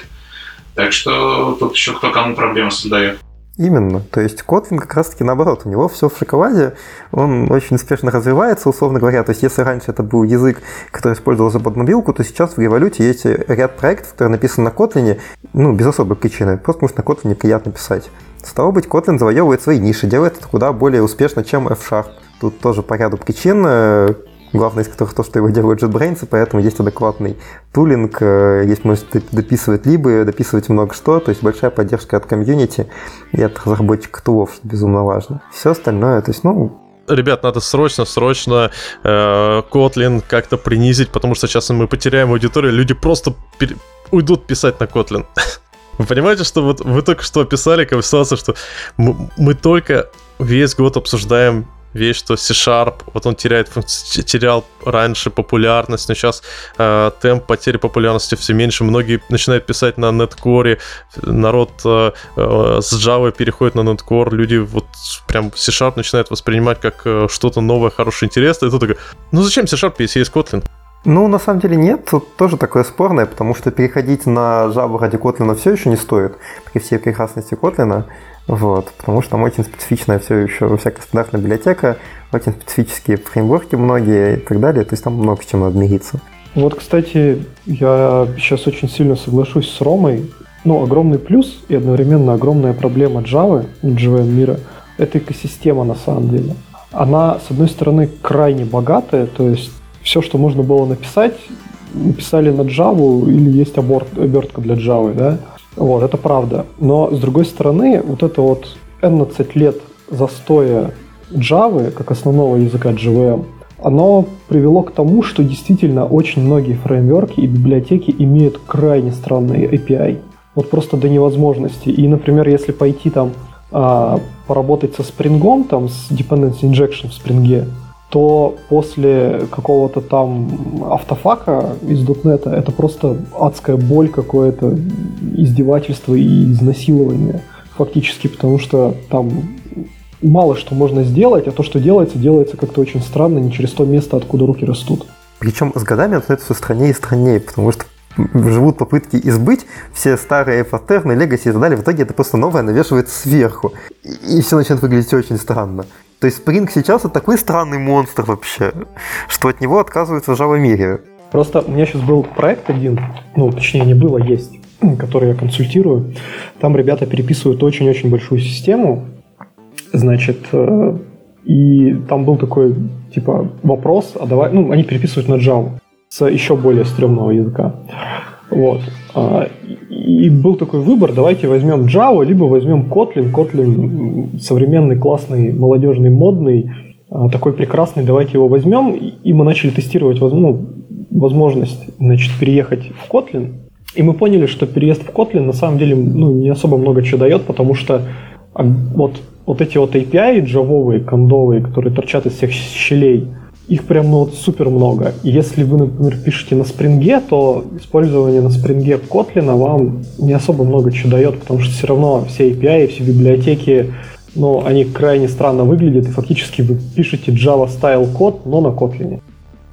D: Так что тут еще кто кому проблемы создает.
C: Именно. То есть Kotlin как раз-таки наоборот. У него все в шоколаде, он очень успешно развивается, условно говоря. То есть если раньше это был язык, который использовался под мобилку, то сейчас в Революте есть ряд проектов, которые написаны на Kotlin, ну, без особой причины. Просто потому что на Kotlin приятно писать. Стало быть, Kotlin завоевывает свои ниши, делает это куда более успешно, чем F-Sharp. Тут тоже по ряду причин главное из которых то, что его делают JetBrains, и поэтому есть адекватный тулинг, э, есть возможность дописывать либо, дописывать много что, то есть большая поддержка от комьюнити и от разработчиков тулов, что безумно важно. Все остальное, то есть, ну,
A: ребят, надо срочно, срочно э, Kotlin как-то принизить, потому что сейчас мы потеряем аудиторию, люди просто пер... уйдут писать на Kotlin. Вы понимаете, что вот вы только что описали как ситуацию, что мы, мы только весь год обсуждаем вещь, что C-Sharp, вот он теряет, терял раньше популярность, но сейчас э, темп потери популярности все меньше. Многие начинают писать на Netcore, народ э, э, с Java переходит на Netcore, люди вот прям C-Sharp начинают воспринимать как э, что-то новое, хорошее, интересное. И тут такой, ну зачем C-Sharp, если есть Kotlin?
C: Ну, на самом деле нет, тут тоже такое спорное, потому что переходить на Java ради Kotlin все еще не стоит, при всей прекрасности Kotlin. Вот, потому что там очень специфичная все еще всякая стандартная библиотека, очень специфические фреймворки многие и так далее, то есть там много с чем надо.
B: Вот, кстати, я сейчас очень сильно соглашусь с Ромой. Ну, огромный плюс и одновременно огромная проблема Java, JVM мира, это экосистема на самом деле. Она, с одной стороны, крайне богатая, то есть все, что можно было написать, написали на Java или есть обертка для Java, да, Вот, это правда. Но, с другой стороны, вот это вот 11 лет застоя Java, как основного языка JVM, оно привело к тому, что действительно очень многие фреймворки и библиотеки имеют крайне странные API. Вот просто до невозможности. И, например, если пойти там а, поработать со спрингом, там с dependency injection в спринге, то после какого-то там автофака из .NET это просто адская боль какое-то, издевательство и изнасилование фактически, потому что там мало что можно сделать, а то, что делается, делается как-то очень странно, не через то место, откуда руки растут.
C: Причем с годами это все страннее и страннее, потому что живут попытки избыть все старые паттерны, легаси и так далее. В итоге это просто новое навешивается сверху. И все начинает выглядеть очень странно. То есть Spring сейчас это такой странный монстр вообще, что от него отказываются в Java мире.
B: Просто у меня сейчас был проект один, ну, точнее, не было, есть, который я консультирую. Там ребята переписывают очень-очень большую систему, значит, э, и там был такой, типа, вопрос, а давай, ну, они переписывают на Java с еще более стрёмного языка. Вот. А, и был такой выбор, давайте возьмем Java, либо возьмем Kotlin. Kotlin современный, классный, молодежный, модный, а, такой прекрасный, давайте его возьмем. И мы начали тестировать ну, возможность значит, переехать в Kotlin. И мы поняли, что переезд в Kotlin на самом деле ну, не особо много чего дает, потому что а, вот, вот эти вот API джавовые, кондовые, которые торчат из всех щелей – их прям ну, вот супер много. И если вы, например, пишете на спринге, то использование на спринге Kotlin вам не особо много чего дает, потому что все равно все API, все библиотеки, ну, они крайне странно выглядят, и фактически вы пишете Java style код, но на Kotlin.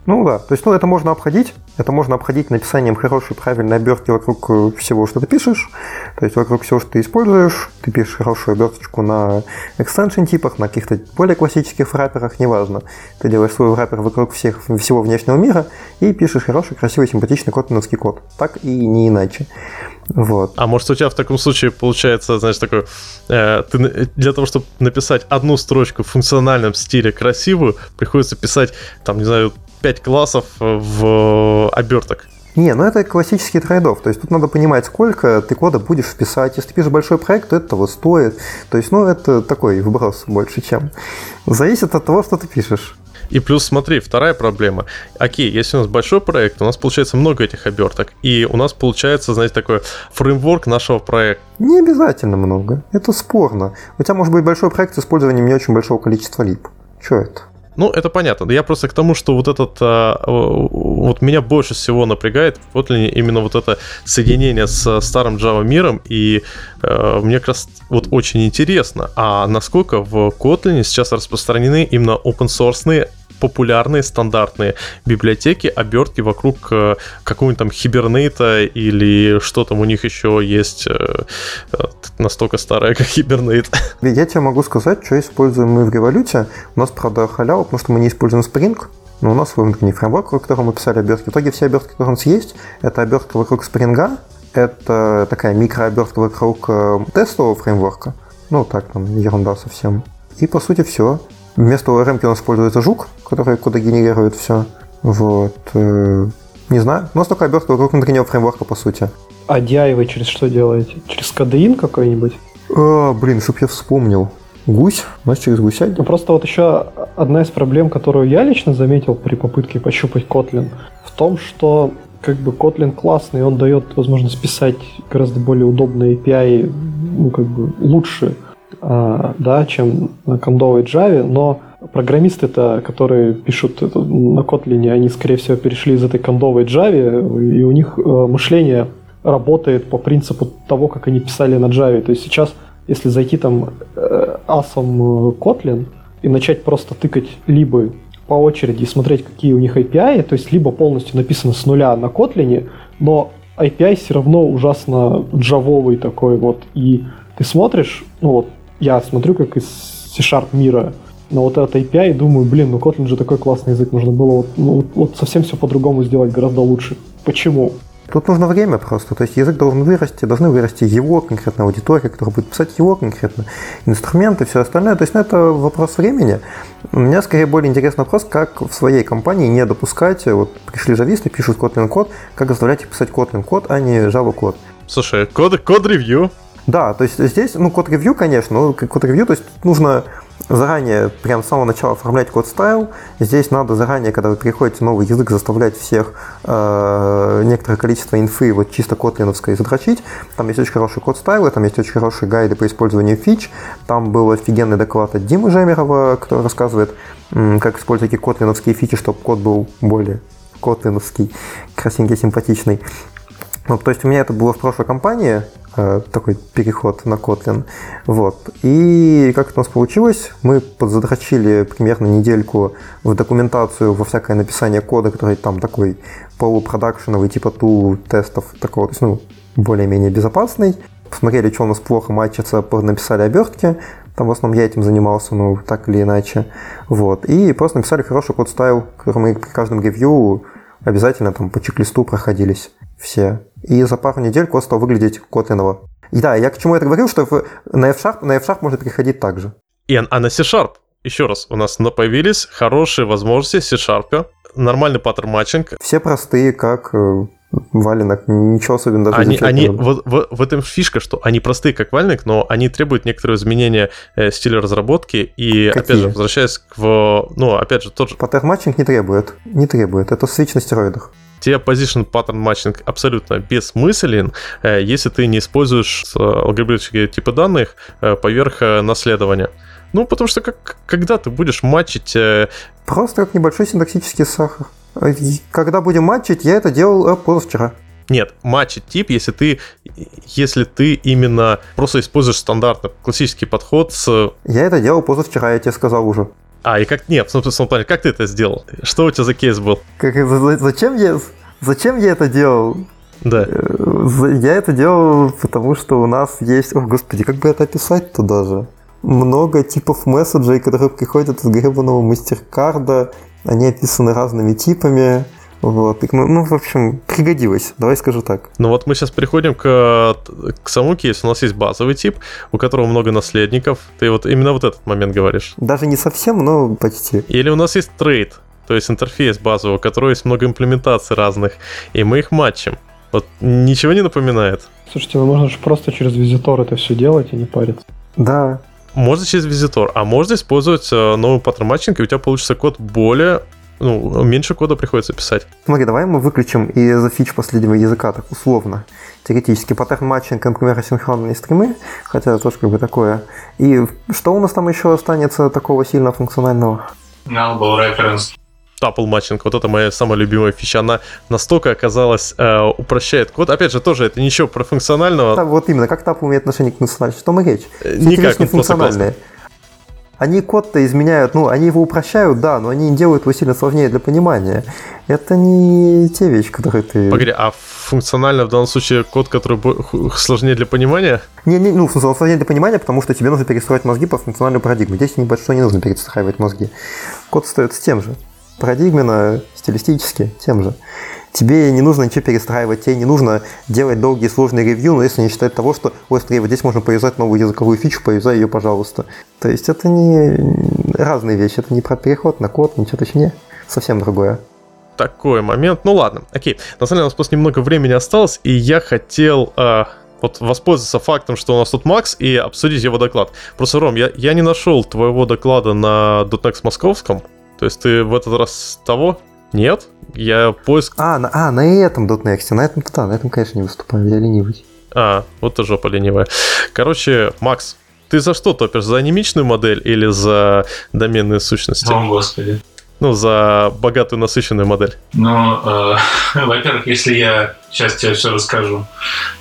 C: Ну да, то есть ну, это можно обходить, это можно обходить написанием хорошей, правильной обертки вокруг э, всего, что ты пишешь, то есть вокруг всего, что ты используешь, ты пишешь хорошую оберточку на экстеншн типах, на каких-то более классических враперах, неважно. Ты делаешь свой враппер вокруг всех, всего внешнего мира и пишешь хороший, красивый, симпатичный котлиновский код. Так и не иначе. Вот.
A: А может у тебя в таком случае получается, знаешь, такой, э, ты для того, чтобы написать одну строчку в функциональном стиле красивую, приходится писать, там, не знаю, 5 классов в оберток.
C: Не, ну это классический трейдов. То есть тут надо понимать, сколько ты кода будешь вписать. Если ты пишешь большой проект, то это того стоит. То есть, ну, это такой вброс больше, чем. Зависит от того, что ты пишешь.
A: И плюс, смотри, вторая проблема. Окей, если у нас большой проект, у нас получается много этих оберток. И у нас получается, знаете, такой фреймворк нашего проекта.
C: Не обязательно много. Это спорно. У тебя может быть большой проект с использованием не очень большого количества лип. Что это?
A: Ну, это понятно. Я просто к тому, что вот этот, а, вот меня больше всего напрягает в Kotlin именно вот это соединение с старым Java миром, и э, мне как раз вот очень интересно, а насколько в Kotlin сейчас распространены именно open source популярные стандартные библиотеки, обертки вокруг э, какого-нибудь там хибернейта или что там у них еще есть э, э, настолько старое, как хибернейт.
C: Я тебе могу сказать, что используем мы в революте. У нас, правда, халява, потому что мы не используем Spring, но у нас внутренний фреймворк, вокруг которого мы писали обертки. В итоге все обертки, которые у нас есть, это обертка вокруг Spring, это такая микрообертка вокруг тестового фреймворка. Ну, так, там, ерунда совсем. И, по сути, все. Вместо ORM у нас используется жук, который куда генерирует все. Вот. Э, не знаю. У нас только обертка вокруг внутреннего фреймворка, по сути.
B: А DI вы через что делаете? Через KDIN какой-нибудь?
C: А, блин, чтоб я вспомнил. Гусь? У нас через гуся?
B: Ну, просто вот еще одна из проблем, которую я лично заметил при попытке пощупать Kotlin, в том, что как бы Kotlin классный, он дает возможность писать гораздо более удобные API, ну, как бы лучше, да, чем на кондовой Java, но программисты-то, которые пишут на Kotlin, они, скорее всего, перешли из этой кондовой Java, и у них э, мышление работает по принципу того, как они писали на Java. То есть сейчас, если зайти там э, асом э, Kotlin и начать просто тыкать либо по очереди и смотреть, какие у них API, то есть либо полностью написано с нуля на Kotlin, но API все равно ужасно джавовый такой вот, и ты смотришь, ну вот, я смотрю, как из C-Sharp мира на вот этот API и думаю, блин, ну Kotlin же такой классный язык, нужно было вот, ну, вот совсем все по-другому сделать, гораздо лучше. Почему?
C: Тут нужно время просто. То есть язык должен вырасти, должны вырасти его конкретная аудитория, которая будет писать его конкретно, инструменты, все остальное. То есть ну, это вопрос времени. У меня скорее более интересный вопрос, как в своей компании не допускать, вот пришли джависты, пишут Kotlin код, как заставлять их писать Kotlin код, а не Java код.
A: Слушай, код, код ревью.
C: Да, то есть здесь, ну, код ревью, конечно, ну, код ревью, то есть нужно заранее, прям с самого начала оформлять код стайл. Здесь надо заранее, когда вы переходите в новый язык, заставлять всех э, некоторое количество инфы вот чисто котлиновской задрочить. Там есть очень хороший код стайл, там есть очень хорошие гайды по использованию фич. Там был офигенный доклад от Димы Жемерова, который рассказывает, как использовать котлиновские фичи, чтобы код был более котлиновский, красивенький, симпатичный. Ну, то есть у меня это было в прошлой компании, Э, такой переход на Kotlin. Вот. И как это у нас получилось? Мы подзадрочили примерно недельку в документацию во всякое написание кода, который там такой полупродакшеновый, типа ту тестов такого, то есть, ну, более-менее безопасный. Посмотрели, что у нас плохо матчится, написали обертки. Там в основном я этим занимался, ну, так или иначе. Вот. И просто написали хороший код стайл, который мы при каждом ревью обязательно там по чек-листу проходились все и за пару недель код стал выглядеть котлиново. И да, я к чему это говорил, что в, на F-Sharp, на F-Sharp можно переходить так же.
A: И, а на C-Sharp, еще раз, у нас появились хорошие возможности C-Sharp, нормальный pattern matching.
C: Все простые, как э, валенок, ничего особенного
A: даже они, они в, в, в этом фишка, что они простые как валенок, но они требуют некоторые изменения э, стиля разработки. И Какие? опять же, возвращаясь к, ну, опять же, тот же...
C: Pattern matching не требует, не требует, это switch на стероидах
A: тебе position pattern matching абсолютно бессмыслен, э, если ты не используешь э, алгебраические типы данных э, поверх наследования. Ну, потому что как, когда ты будешь матчить...
C: Просто как небольшой синтаксический сахар. Когда будем матчить, я это делал позавчера.
A: Нет, матчить тип, если ты, если ты именно просто используешь стандартный классический подход с...
C: Я это делал позавчера, я тебе сказал уже.
A: А, и как нет, в смысле, плане, как ты это сделал? Что у тебя за кейс был?
C: Как, зачем я, зачем я это делал?
A: Да.
C: Э, я это делал, потому что у нас есть... О, господи, как бы это описать-то даже? Много типов месседжей, которые приходят из гребаного мастеркарда. Они описаны разными типами. Вот. Ну, в общем, пригодилось, давай скажу так.
A: Ну вот мы сейчас переходим к, к самому кейсу. У нас есть базовый тип, у которого много наследников. Ты вот именно вот этот момент говоришь.
C: Даже не совсем, но почти.
A: Или у нас есть трейд, то есть интерфейс базовый, у которого есть много имплементаций разных, и мы их матчим. Вот ничего не напоминает.
B: Слушайте, ну можно же просто через visitor это все делать и не париться.
C: Да.
A: Можно через visitor, а можно использовать э, новый pattern matching, и у тебя получится код более ну, меньше кода приходится писать.
C: Смотри, давай мы выключим из фич последнего языка, так условно, теоретически, pattern matching, например, асинхронные стримы, хотя это тоже как бы такое. И что у нас там еще останется такого сильно функционального?
D: Nullable reference.
A: Тапл матчинг, вот это моя самая любимая фича, она настолько оказалась э, упрощает код. Опять же, тоже это ничего про функционального.
C: Да, вот именно, как тапл имеет отношение к функциональности, что мы речь?
A: Э, никак, не функциональные.
C: Они код-то изменяют, ну, они его упрощают, да, но они не делают его сильно сложнее для понимания. Это не те вещи, которые ты...
A: Погоди, а функционально в данном случае код, который сложнее для понимания?
C: Не, не, ну, функционально сложнее для понимания, потому что тебе нужно перестроить мозги по функциональной парадигме. Здесь небольшое не нужно перестраивать мозги. Код остается тем же. Парадигменно, стилистически тем же. Тебе не нужно ничего перестраивать, тебе не нужно делать долгие сложные ревью, но если не считать того, что, ой, смотри, вот здесь можно повязать новую языковую фичу, повязай ее, пожалуйста. То есть это не разные вещи, это не про переход на код, ничего точнее, совсем другое
A: такой момент. Ну ладно, окей. На самом деле у нас просто немного времени осталось, и я хотел э, вот воспользоваться фактом, что у нас тут Макс, и обсудить его доклад. Просто, Ром, я, я не нашел твоего доклада на .next московском. То есть ты в этот раз того? Нет? Я поиск...
C: А, на, а, на этом .next, на этом, да, на этом, конечно, не выступаю, я ленивый.
A: А, вот ты жопа ленивая. Короче, Макс, ты за что топишь? За анимичную модель или за доменные сущности?
D: О, господи.
A: Ну, за богатую, насыщенную модель.
D: Ну, э, во-первых, если я сейчас тебе все расскажу,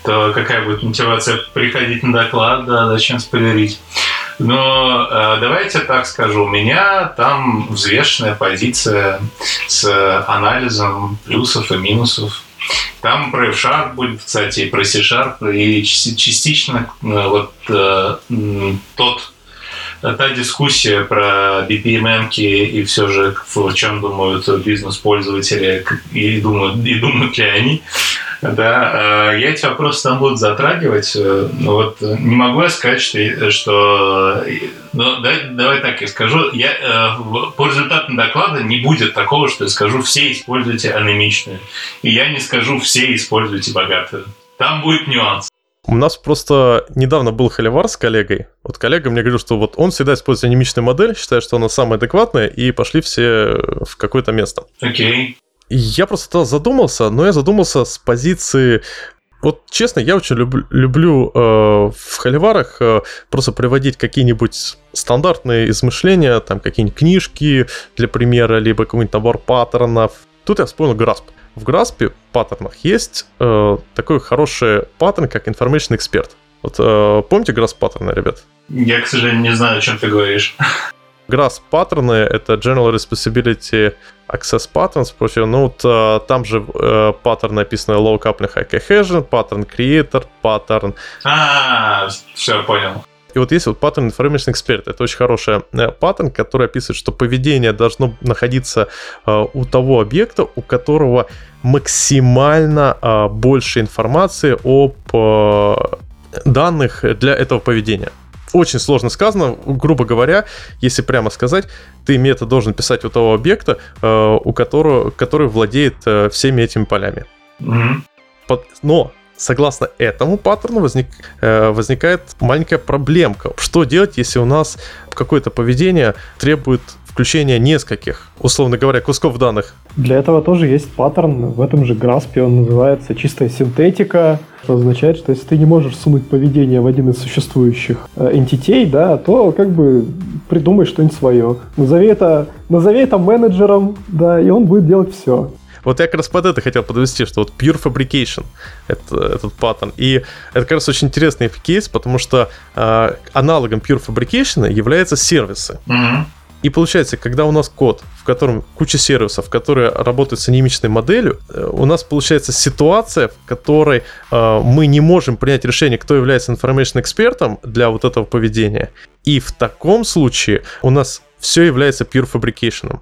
D: то какая будет мотивация приходить на доклад, да, зачем спойлерить? Но э, давайте так скажу, у меня там взвешенная позиция с анализом плюсов и минусов. Там про F-Sharp будет, кстати, и про C-Sharp, и частично э, вот э, тот та дискуссия про BPMN и все же в чем думают бизнес-пользователи и думают, и думают ли они, да, э, я эти вопросы там буду затрагивать. Вот не могу я сказать, что... что ну, давай, давай так я скажу. Я, э, по результатам доклада не будет такого, что я скажу, все используйте анемичную. И я не скажу, все используйте богатую. Там будет нюанс.
A: У нас просто недавно был холивар с коллегой. Вот коллега мне говорил, что вот он всегда использует анимичную модель, считает, что она самая адекватная, и пошли все в какое-то место.
D: Окей.
A: Я просто задумался, но я задумался с позиции вот честно, я очень люб, люблю э, в холиварах э, просто приводить какие-нибудь стандартные измышления, там какие-нибудь книжки для примера, либо какой-нибудь набор паттернов. Тут я вспомнил Grasp. В Grasp паттернах есть э, такой хороший паттерн, как Information Expert. Вот э, помните Grasp паттерны, ребят?
D: Я, к сожалению, не знаю, о чем ты говоришь.
A: GRASP паттерны — это General Responsibility Access Patterns, прочее. Ну, вот а, там же э, паттерн написано Low Coupling High Cohesion, паттерн Creator, паттерн...
D: А, все, понял.
A: И вот есть вот паттерн Information Expert. Это очень хороший э, паттерн, который описывает, что поведение должно находиться э, у того объекта, у которого максимально э, больше информации об данных для этого поведения очень сложно сказано, грубо говоря, если прямо сказать, ты метод должен писать у того объекта, у которого, который владеет всеми этими полями.
D: Mm-hmm.
A: Но согласно этому паттерну возник, э, возникает маленькая проблемка. Что делать, если у нас какое-то поведение требует включения нескольких, условно говоря, кусков данных.
B: Для этого тоже есть паттерн в этом же Граспе, он называется чистая синтетика, что означает, что если ты не можешь сунуть поведение в один из существующих э, entity, да, то как бы придумай что-нибудь свое. Назови это, назови это менеджером, да, и он будет делать все.
A: Вот я как раз под это хотел подвести, что вот Pure Fabrication это, этот паттерн. И это как раз очень интересный кейс, потому что э, аналогом Pure Fabrication являются сервисы.
D: Mm-hmm.
A: И получается, когда у нас код, в котором куча сервисов, которые работают с анимичной моделью, э, у нас получается ситуация, в которой э, мы не можем принять решение, кто является information экспертом для вот этого поведения. И в таком случае у нас все является pure fabrication.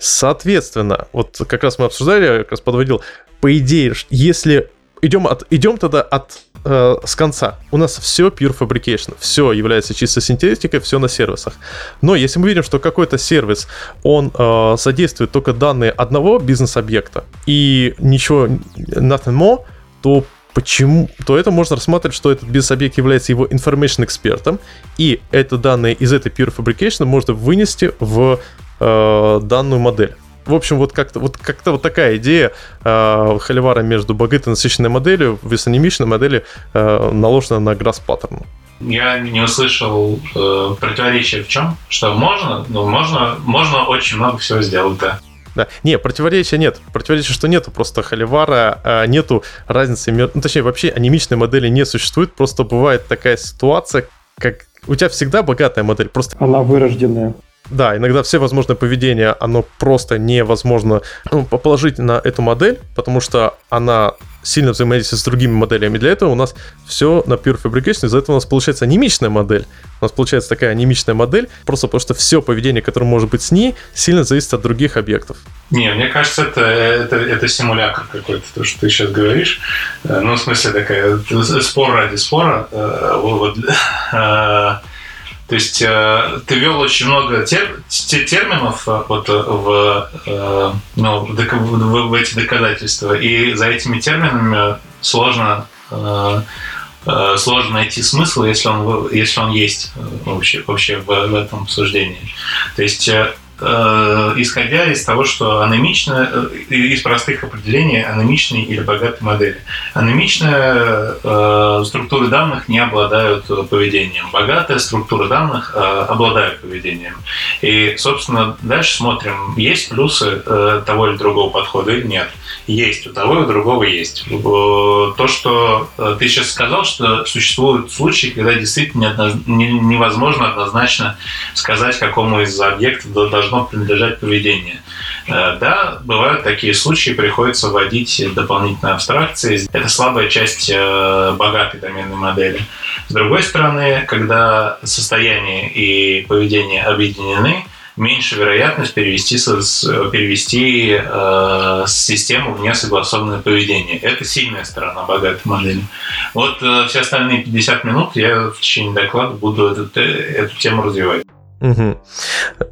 A: Соответственно, вот как раз мы обсуждали, я как раз подводил, по идее, если идем, от, идем тогда от э, с конца. У нас все pure fabrication, все является чисто синтетикой, все на сервисах. Но если мы видим, что какой-то сервис, он э, задействует только данные одного бизнес-объекта и ничего, nothing more, то почему, то это можно рассматривать, что этот бизнес-объект является его information экспертом, и это данные из этой pure fabrication можно вынести в э, данную модель. В общем, вот как-то вот, как-то вот такая идея э, холивара между богатой насыщенной моделью, весонимичной модели э, наложена на грасс паттерн.
D: Я не услышал э, противоречия в чем? Что можно, ну, можно, можно очень много всего сделать, да.
A: Да. Не, противоречия нет. Противоречия, что нету. Просто холивара а, нету разницы. Ну, точнее, вообще анимичной модели не существует. Просто бывает такая ситуация, как у тебя всегда богатая модель. Просто...
B: Она вырожденная.
A: Да, иногда все возможное поведение, оно просто невозможно ну, положить на эту модель, потому что она сильно взаимодействует с другими моделями. Для этого у нас все на Pure Fabrication, из-за этого у нас получается анимичная модель. У нас получается такая анимичная модель, просто потому что все поведение, которое может быть с ней, сильно зависит от других объектов.
D: Не, мне кажется, это, это, это симулятор какой-то, то, что ты сейчас говоришь. Э, ну, в смысле, такая спор ради спора. Э, вот, то есть э, ты ввел очень много тер, терминов э, вот, э, в, э, ну, в, в, в эти доказательства, и за этими терминами сложно, э, э, сложно найти смысл, если он, если он есть вообще, вообще в, в этом обсуждении. То есть исходя из того, что анемично, э, из простых определений анемичной или богатой модели. Анемичные э, структуры данных не обладают поведением. Богатая структура данных э, обладают поведением. И, собственно, дальше смотрим, есть плюсы э, того или другого подхода или нет. Есть, у того и у другого есть. То, что э, ты сейчас сказал, что существуют случаи, когда действительно невозможно однозначно сказать, какому из объектов должно принадлежать поведение. Э, да, бывают такие случаи, приходится вводить дополнительные абстракции. Это слабая часть э, богатой доменной модели. С другой стороны, когда состояние и поведение объединены, меньше вероятность перевести, перевести э, систему в несогласованное поведение. Это сильная сторона богатой модели. Вот э, все остальные 50 минут я в течение доклада буду эту, эту тему развивать.
A: Угу.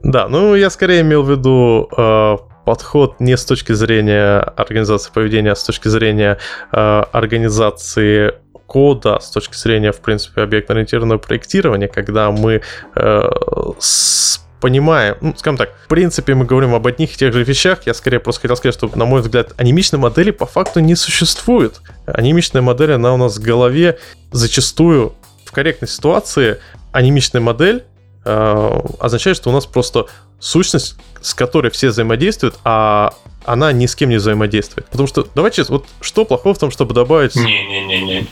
A: Да, ну я скорее имел в виду э, подход не с точки зрения организации поведения, а с точки зрения э, организации кода с точки зрения, в принципе, объектно-ориентированного проектирования, когда мы э, с понимаем, ну, скажем так, в принципе, мы говорим об одних и тех же вещах. Я скорее просто хотел сказать, что, на мой взгляд, анимичной модели по факту не существует. Анимичная модель, она у нас в голове зачастую в корректной ситуации анимичная модель э, означает, что у нас просто сущность, с которой все взаимодействуют, а она ни с кем не взаимодействует. Потому что, давайте, вот что плохого в том, чтобы добавить...
D: Не-не-не-не.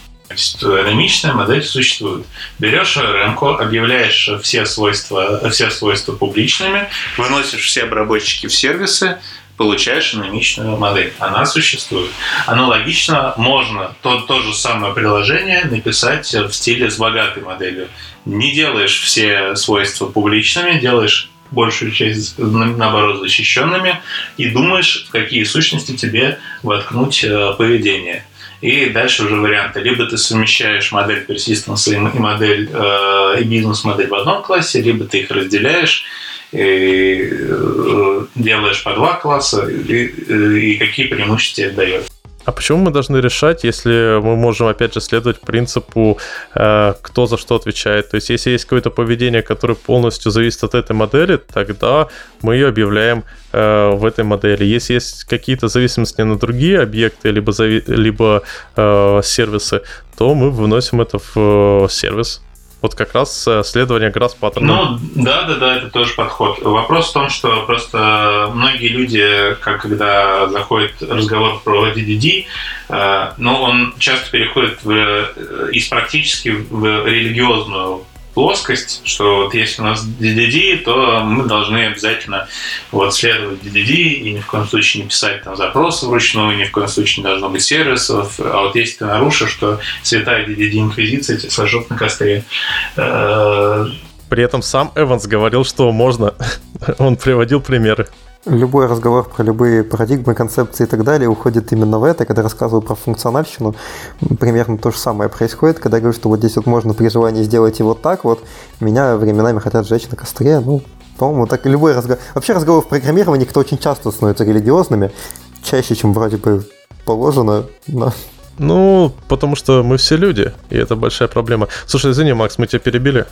D: Динамичная модель существует. Берешь ремку, объявляешь все свойства, все свойства публичными, выносишь все обработчики в сервисы, получаешь динамичную модель. Она существует. Аналогично можно то, то же самое приложение написать в стиле с богатой моделью. Не делаешь все свойства публичными, делаешь большую часть, наоборот, защищенными и думаешь, в какие сущности тебе воткнуть э, поведение. И дальше уже варианты. Либо ты совмещаешь модель persistence и модель э, и бизнес-модель в одном классе, либо ты их разделяешь и э, делаешь по два класса, и, и какие преимущества это дает.
A: А почему мы должны решать, если мы можем, опять же, следовать принципу, э, кто за что отвечает? То есть, если есть какое-то поведение, которое полностью зависит от этой модели, тогда мы ее объявляем э, в этой модели. Если есть какие-то зависимости на другие объекты, либо, зави- либо э, сервисы, то мы выносим это в э, сервис вот как раз э, следование грасс паттерна.
D: Ну, да, да, да, это тоже подход. Вопрос в том, что просто многие люди, как когда заходит разговор про DDD, э, ну, он часто переходит в, э, из практически в религиозную плоскость, что вот если у нас DDD, то мы должны обязательно вот следовать DDD и ни в коем случае не писать там запросы вручную, ни в коем случае не должно быть сервисов. А вот если ты нарушишь, что святая DDD инквизиция тебя сожжет на костре. Э,
A: При этом сам Эванс говорил, что можно. Он приводил примеры
C: любой разговор про любые парадигмы, концепции и так далее уходит именно в это. Когда рассказываю про функциональщину, примерно то же самое происходит. Когда я говорю, что вот здесь вот можно при желании сделать и вот так вот, меня временами хотят сжечь на костре. Ну, по-моему, так любой разговор... Вообще разговор в программировании кто очень часто становится религиозными, чаще, чем вроде бы положено. Но...
A: Ну, потому что мы все люди, и это большая проблема. Слушай, извини, Макс, мы тебя перебили.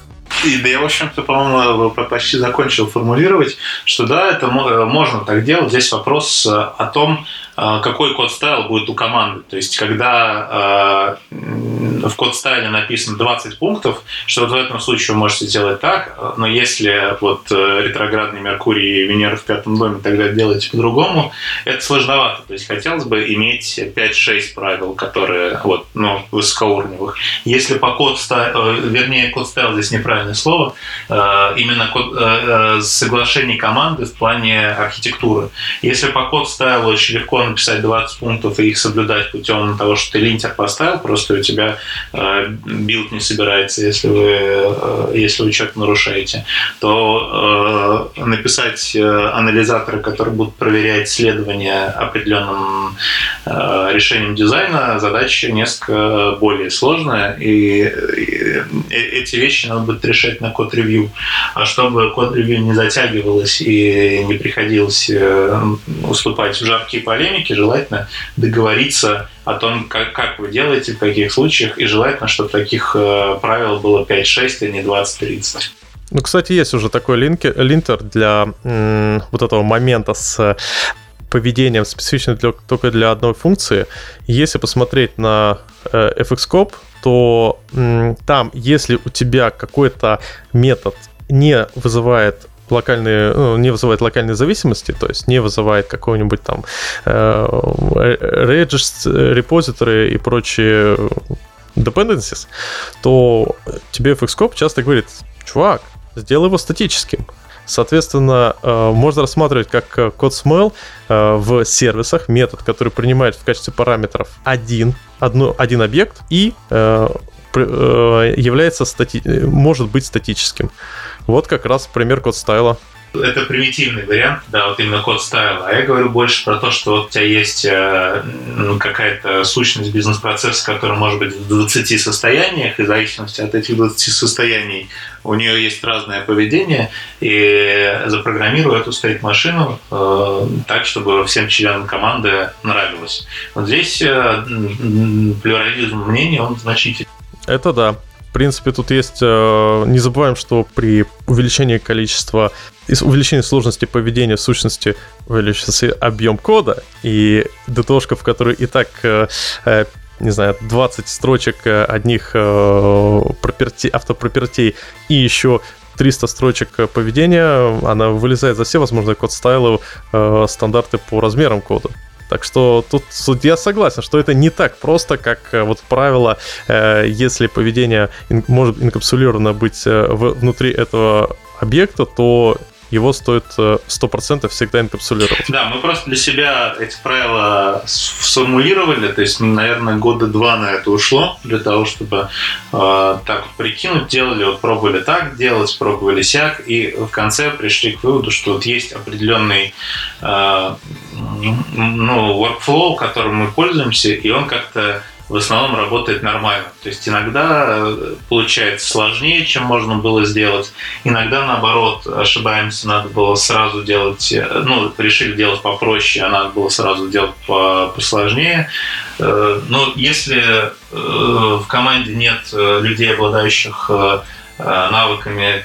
D: И, да я, в общем-то, по-моему, почти закончил формулировать, что да, это можно так делать. Здесь вопрос о том, какой код стайл будет у команды. То есть, когда э, в код стайле написано 20 пунктов, что вот в этом случае вы можете сделать так, но если вот э, ретроградный Меркурий и Венера в пятом доме, тогда делаете по-другому, это сложновато. То есть, хотелось бы иметь 5-6 правил, которые вот, ну, высокоуровневых. Если по code style, э, вернее, code style здесь неправильное слово, э, именно код, соглашение команды в плане архитектуры. Если по code style у очень легко написать 20 пунктов и их соблюдать путем того, что ты линтер поставил, просто у тебя э, билд не собирается, если вы, э, если вы что-то нарушаете, то э, написать анализаторы, которые будут проверять следование определенным решением дизайна, задача несколько более сложная, и, и эти вещи надо будет решать на код-ревью. А чтобы код-ревью не затягивалось и не приходилось уступать в жаркие полемики, экономики желательно договориться о том, как, как вы делаете, в каких случаях, и желательно, чтобы таких э, правил было 5-6, а не 20-30.
A: Ну, кстати, есть уже такой линки, линтер для м, вот этого момента с поведением, специфичным для, только для одной функции. Если посмотреть на э, FXCOP, то м, там, если у тебя какой-то метод не вызывает локальные, ну, не вызывает локальные зависимости, то есть не вызывает какого-нибудь там э, regist, репозиторы и прочие dependencies, то тебе FXCOP часто говорит, чувак, сделай его статическим. Соответственно, э, можно рассматривать как код smell э, в сервисах метод, который принимает в качестве параметров один, одну, один объект и э, является стати... может быть статическим. Вот как раз пример код стайла.
D: Это примитивный вариант, да, вот именно код стайла. А я говорю больше про то, что вот у тебя есть э, какая-то сущность бизнес-процесса, которая может быть в 20 состояниях, и в зависимости от этих 20 состояний у нее есть разное поведение, и запрограммирую эту стейт-машину э, так, чтобы всем членам команды нравилось. Вот здесь э, плюрализм мнений, он значительный.
A: Это да. В принципе, тут есть... Э, не забываем, что при увеличении количества... Увеличении сложности поведения в сущности увеличится объем кода, и ДТОшка, в которой и так э, э, не знаю, 20 строчек одних проперти, автопропертей и еще 300 строчек поведения, она вылезает за все возможные код стайлы, э, стандарты по размерам кода. Так что тут, я согласен, что это не так просто, как э, вот правило, э, если поведение может инкапсулировано быть э, внутри этого объекта, то его стоит 100% э, всегда инкапсулировать.
D: Да, мы просто для себя эти правила сформулировали, то есть, наверное, года два на это ушло, для того, чтобы э, так прикинуть, делали, вот пробовали так делать, пробовали сяк, и в конце пришли к выводу, что вот есть определенный э, ну, workflow, которым мы пользуемся, и он как-то в основном работает нормально. То есть иногда э, получается сложнее, чем можно было сделать. Иногда, наоборот, ошибаемся, надо было сразу делать, э, ну, решили делать попроще, а надо было сразу делать посложнее. Э, но если в команде нет людей, обладающих навыками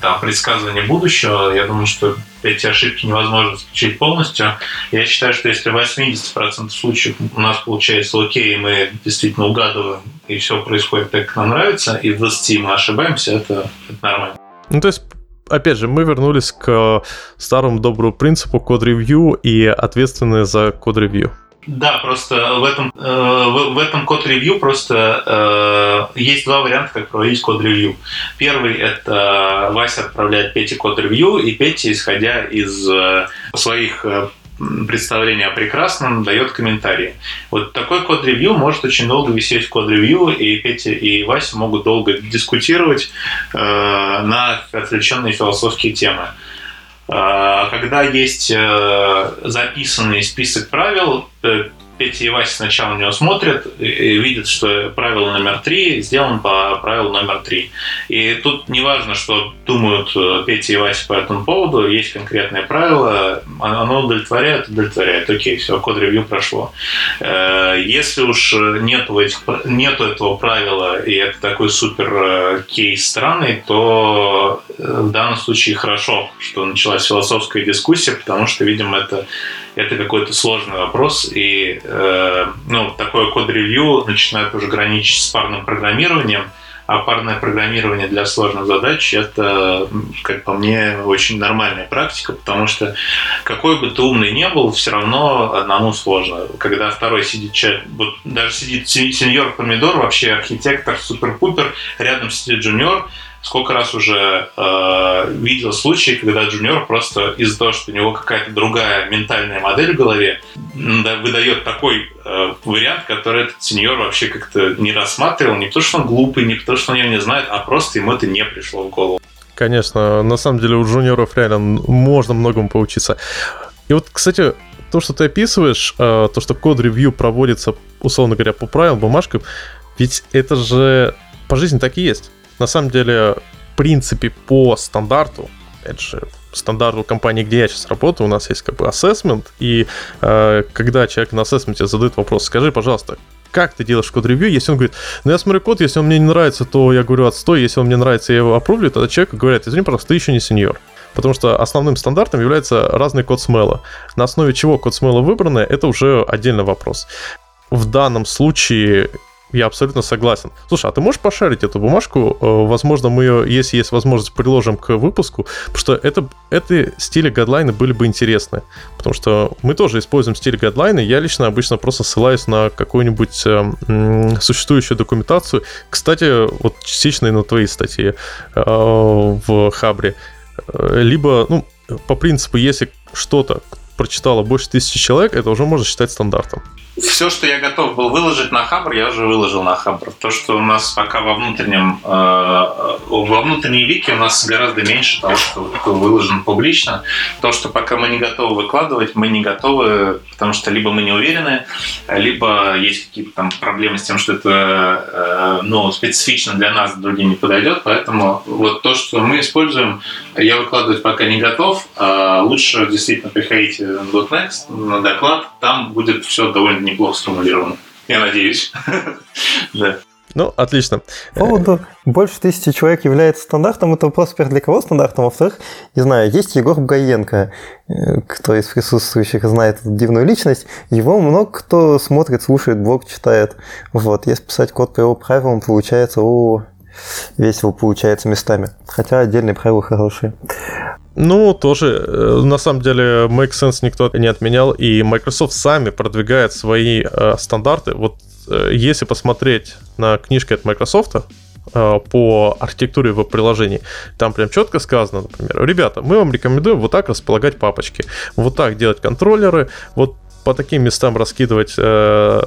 D: там, предсказывания будущего, я думаю, что эти ошибки невозможно исключить полностью. Я считаю, что если в 80% случаев у нас получается окей, мы действительно угадываем, и все происходит так, как нам нравится, и в 20 мы ошибаемся, это, это нормально.
A: Ну, то есть опять же, мы вернулись к старому доброму принципу код-ревью и ответственные за код-ревью.
D: Да, просто в этом, э, в, в этом код-ревью просто э, есть два варианта, как проводить код-ревью. Первый – это Вася отправляет Пете код-ревью, и Петя, исходя из э, своих э, представление о прекрасном, дает комментарии. Вот такой код-ревью может очень долго висеть в код-ревью, и Петя и Вася могут долго дискутировать э, на отвлеченные философские темы. А, когда есть э, записанный список правил, э, Петя и Вася сначала на него смотрят и видят, что правило номер три сделано по правилу номер три. И тут не важно, что думают э, Петя и Вася по этому поводу, есть конкретное правило, оно удовлетворяет, удовлетворяет. Окей, все, код-ревью прошло. Э, если уж нету, этих, нету этого правила, и это такой супер э, кейс странный, то в данном случае хорошо, что началась философская дискуссия, потому что, видимо, это это какой-то сложный вопрос, и э, ну, такое код-ревью начинает уже граничить с парным программированием, а парное программирование для сложных задач – это, как по мне, очень нормальная практика, потому что какой бы ты умный не был, все равно одному сложно. Когда второй сидит человек, вот даже сидит сеньор помидор, вообще архитектор, супер-пупер, рядом сидит джуниор – сколько раз уже э, видел случаи, когда джуниор просто из-за того, что у него какая-то другая ментальная модель в голове, да, выдает такой э, вариант, который этот сеньор вообще как-то не рассматривал, не потому что он глупый, не потому что он его не знает, а просто ему это не пришло в голову.
A: Конечно, на самом деле у джуниоров реально можно многому поучиться. И вот, кстати, то, что ты описываешь, э, то, что код-ревью проводится, условно говоря, по правилам, бумажкам, ведь это же по жизни так и есть на самом деле, в принципе, по стандарту, опять же, стандарту компании, где я сейчас работаю, у нас есть как бы assessment, и э, когда человек на ассессменте задает вопрос, скажи, пожалуйста, как ты делаешь код-ревью, если он говорит, ну я смотрю код, если он мне не нравится, то я говорю отстой, если он мне нравится, я его опровлю, тогда человек говорит, извини, пожалуйста, ты еще не сеньор. Потому что основным стандартом является разный код смела. На основе чего код смела выбраны, это уже отдельный вопрос. В данном случае я абсолютно согласен. Слушай, а ты можешь пошарить эту бумажку? Э, возможно, мы ее, если есть возможность, приложим к выпуску, потому что это, это стили гадлайны были бы интересны. Потому что мы тоже используем стиль гадлайны. Я лично обычно просто ссылаюсь на какую-нибудь э, существующую документацию. Кстати, вот частично и на твои статьи э, в Хабре. Либо, ну, по принципу, если что-то прочитало больше тысячи человек, это уже можно считать стандартом
D: все, что я готов был выложить на Хабр, я уже выложил на Хабр. То, что у нас пока во внутреннем, э, во внутренней вики у нас гораздо меньше того, что выложено публично. То, что пока мы не готовы выкладывать, мы не готовы, потому что либо мы не уверены, либо есть какие-то там проблемы с тем, что это э, ну, специфично для нас, другим не подойдет. Поэтому вот то, что мы используем, я выкладывать пока не готов. А лучше действительно приходите на .next, на доклад, там будет все довольно неплохо сформулировано. Я надеюсь.
A: да. Ну, отлично.
C: По поводу больше тысячи человек является стандартом, это вопрос, во для кого стандартом, во-вторых, не знаю, есть Егор Бгаенко, э, кто из присутствующих знает эту дивную личность, его много кто смотрит, слушает, блог читает. Вот, если писать код по его правилам, получается, о, весело получается местами. Хотя отдельные правила хорошие.
A: Ну, тоже, э, на самом деле, Make Sense никто не отменял, и Microsoft сами продвигает свои э, стандарты. Вот э, если посмотреть на книжки от Microsoft, э, по архитектуре веб-приложений. Там прям четко сказано, например, ребята, мы вам рекомендуем вот так располагать папочки, вот так делать контроллеры, вот по таким местам раскидывать, э,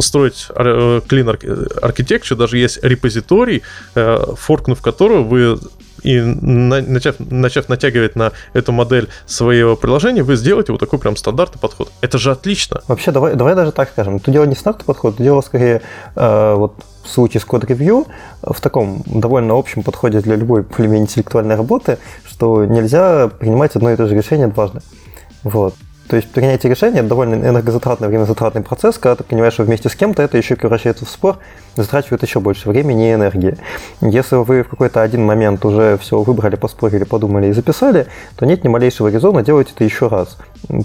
A: строить э, clean architecture, даже есть репозиторий, э, форкнув которого вы и начав, начав натягивать на эту модель своего приложения, вы сделаете вот такой прям стандартный подход. Это же отлично.
C: Вообще, давай, давай даже так скажем. Это дело не стандартный подход, это дело скорее э, вот в случае с код-ревью в таком довольно общем подходе для любой более интеллектуальной работы, что нельзя принимать одно и то же решение дважды. Вот. То есть принятие решения – это довольно энергозатратный, времязатратный процесс, когда ты понимаешь, что вместе с кем-то это еще превращается в спор, затрачивает еще больше времени и энергии. Если вы в какой-то один момент уже все выбрали, поспорили, подумали и записали, то нет ни малейшего резона делать это еще раз.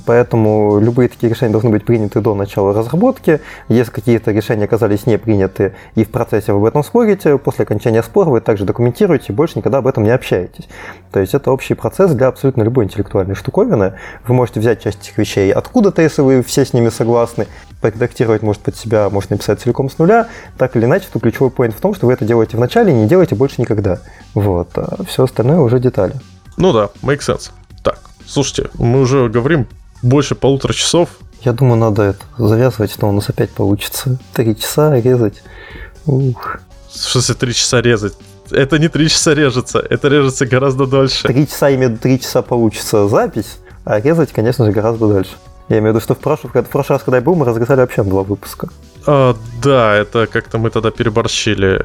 C: Поэтому любые такие решения должны быть приняты до начала разработки. Если какие-то решения оказались не приняты и в процессе вы об этом спорите, после окончания спора вы также документируете и больше никогда об этом не общаетесь. То есть это общий процесс для абсолютно любой интеллектуальной штуковины. Вы можете взять часть этих вещей откуда-то, если вы все с ними согласны, поредактировать, может, под себя, может написать целиком с нуля. Так или иначе, то ключевой point в том, что вы это делаете в начале и не делаете больше никогда. Вот. А все остальное уже детали.
A: Ну да, make sense. Так, слушайте, мы уже говорим больше полутора часов.
C: Я думаю, надо это завязывать, что у нас опять получится. Три часа резать. Ух.
A: В смысле три часа резать? Это не три часа режется, это режется гораздо дольше.
C: Три часа, виду, три часа получится запись, а резать, конечно же, гораздо дольше. Я имею в виду, что в прошлый, в прошлый раз, когда я был, мы разгадали вообще два выпуска.
A: А, да, это как-то мы тогда переборщили,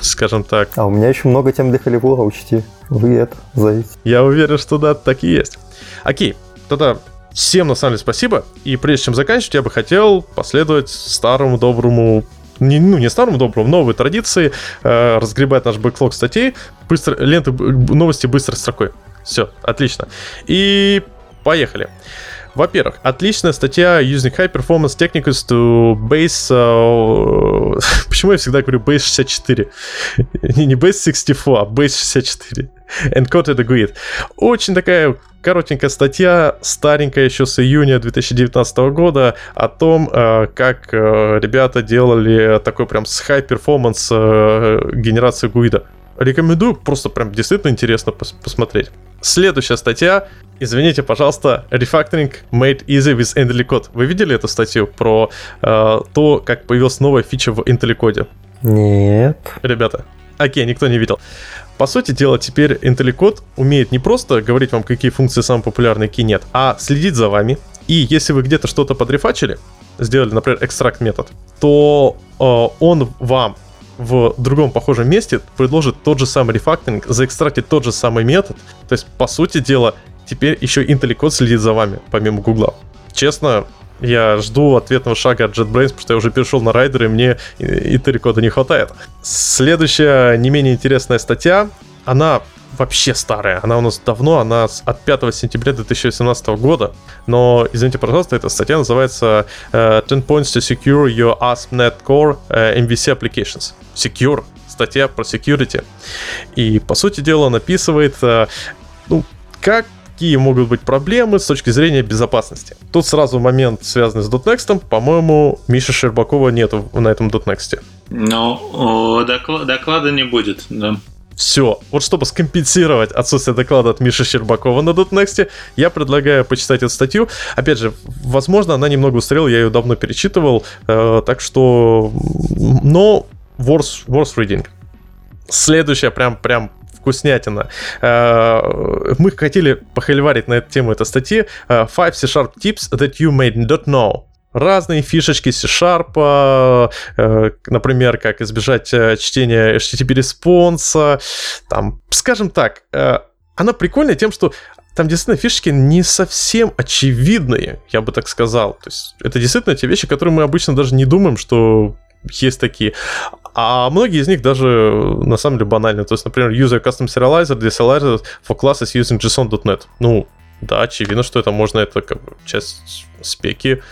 A: скажем так.
C: А у меня еще много тем для Холливуда, учти. Вы это, зайдите.
A: Я уверен, что да, так и есть. Окей, тогда всем на самом деле спасибо. И прежде чем заканчивать, я бы хотел последовать старому доброму не, ну, не старому доброму, новой традиции, э, разгребать наш бэклог статей, быстро, ленты новости быстрой строкой. Все, отлично. И поехали. Во-первых, отличная статья Using High Performance Techniques to Base... Uh, почему я всегда говорю Base 64? не, не Base 64, а Base 64. Encoded Grid. Очень такая коротенькая статья, старенькая еще с июня 2019 года, о том, uh, как uh, ребята делали такой прям с high performance генерацию гуида. Рекомендую, просто прям действительно интересно пос- посмотреть. Следующая статья, извините, пожалуйста, Refactoring Made Easy with IntelliCode. Вы видели эту статью про э, то, как появилась новая фича в IntelliCode?
C: Нет.
A: Ребята, окей, никто не видел. По сути дела, теперь IntelliCode умеет не просто говорить вам, какие функции самые популярные, какие нет, а следить за вами. И если вы где-то что-то подрефачили, сделали, например, экстракт метод, то э, он вам в другом похожем месте предложит тот же самый рефакторинг, заэкстрактит тот же самый метод. То есть, по сути дела, теперь еще IntelliCode следит за вами, помимо Гугла. Честно, я жду ответного шага от JetBrains, потому что я уже перешел на райдер, и мне IntelliCode не хватает. Следующая не менее интересная статья, она вообще старая. Она у нас давно, она от 5 сентября 2018 года. Но, извините, пожалуйста, эта статья называется uh, 10 points to secure your ASP.NET Core uh, MVC applications. Secure. Статья про security. И, по сути дела, написывает, uh, ну, как какие могут быть проблемы с точки зрения безопасности. Тут сразу момент, связанный с .next. По-моему, Миши Щербакова нету на этом .next.
D: Ну, доклада не будет, да.
A: Все. Вот чтобы скомпенсировать отсутствие доклада от Миши Щербакова на .next, я предлагаю почитать эту статью. Опять же, возможно, она немного устарела, я ее давно перечитывал, э, так что... Но worth, worth reading. Следующая прям, прям вкуснятина. Э, мы хотели похоливарить на эту тему этой статьи. Э, Five C-Sharp tips that you may not know разные фишечки C-Sharp, э, например, как избежать чтения HTTP-респонса, там, скажем так, она прикольная тем, что там действительно фишечки не совсем очевидные, я бы так сказал. То есть это действительно те вещи, которые мы обычно даже не думаем, что есть такие. А многие из них даже на самом деле банальны. То есть, например, user custom serializer, deserializer for classes using JSON.NET. Ну, да, очевидно, что это можно, это как бы часть спеки.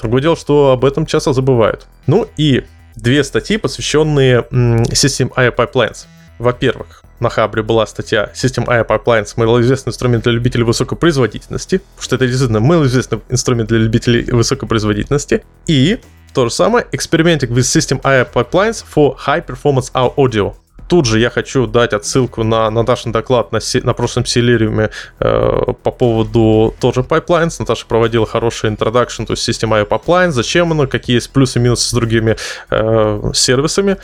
A: Другое дело, что об этом часто забывают. Ну и две статьи, посвященные System IO Pipelines. Во-первых, на Хабре была статья System IO Pipelines, малоизвестный инструмент для любителей высокой производительности, потому что это действительно малоизвестный инструмент для любителей высокой производительности. И то же самое, Experimenting with System IO Pipelines for High Performance Audio. Тут же я хочу дать отсылку на Наташин доклад на, на прошлом Селириуме э, по поводу тоже pipelines. Наташа проводила хороший introduction to System IO Pipelines, зачем оно, какие есть плюсы и минусы с другими э, сервисами.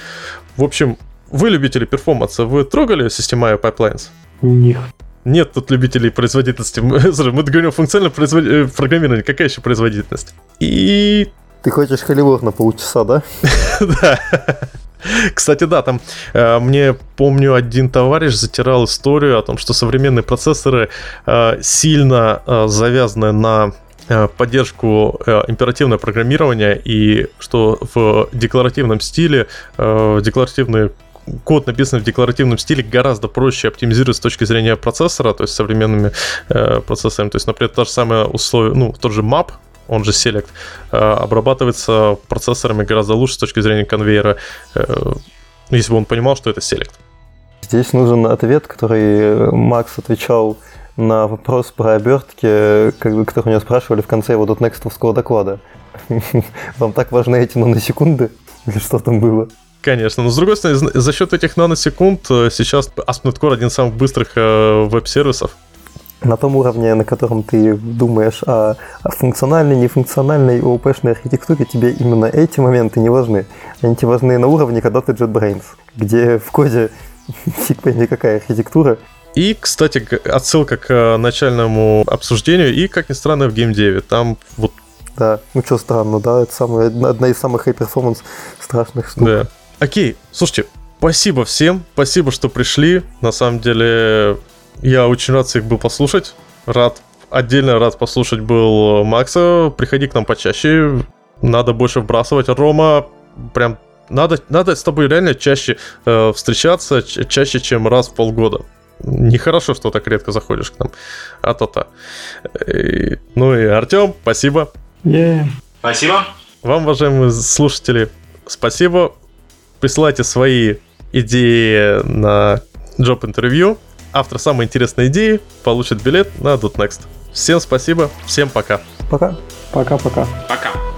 A: В общем, вы любители перформанса, вы трогали System IO Pipelines?
B: Них.
A: Нет тут любителей производительности. Мы, говорим о функциональном производ... Э, программировании. Какая еще производительность? И
C: ты хочешь холивор на полчаса, да?
A: Да. Кстати, да, там э, мне помню один товарищ затирал историю о том, что современные процессоры э, сильно э, завязаны на э, поддержку э, императивного программирования и что в декларативном стиле э, декларативный код, написанный в декларативном стиле, гораздо проще оптимизировать с точки зрения процессора, то есть современными э, процессорами. То есть, например, то же самое условие, ну, тот же map, он же Select, э, обрабатывается процессорами гораздо лучше с точки зрения конвейера, э, если бы он понимал, что это Select.
C: Здесь нужен ответ, который Макс отвечал на вопрос про обертки, который у него спрашивали в конце его дотнекстовского доклада. Вам так важны эти наносекунды? Или что там было?
A: Конечно, но с другой стороны, за счет этих наносекунд э, сейчас ASP.NET Core один из самых быстрых веб-сервисов
C: на том уровне, на котором ты думаешь о, функциональной, нефункциональной ООП-шной архитектуре, тебе именно эти моменты не важны. Они тебе важны на уровне, когда ты JetBrains, где в коде фиг пойми какая архитектура.
A: И, кстати, отсылка к э, начальному обсуждению, и, как ни странно, в Game 9. Там вот
C: да, ну что странно, да, это самая, одна из самых high-performance страшных штук.
A: Да. Окей, слушайте, спасибо всем, спасибо, что пришли. На самом деле, я очень рад всех был послушать. Рад, отдельно рад послушать был Макса. Приходи к нам почаще. Надо больше вбрасывать. Рома, прям надо, надо с тобой реально чаще э, встречаться, чаще, чем раз в полгода. Нехорошо, что так редко заходишь к нам. А то-то. И, ну и Артем, спасибо.
B: Yeah.
D: Спасибо.
A: Вам, уважаемые слушатели, спасибо. Присылайте свои идеи на джоб-интервью автор самой интересной идеи получит билет на .next. Всем спасибо, всем пока.
C: Пока.
B: Пока-пока.
D: Пока.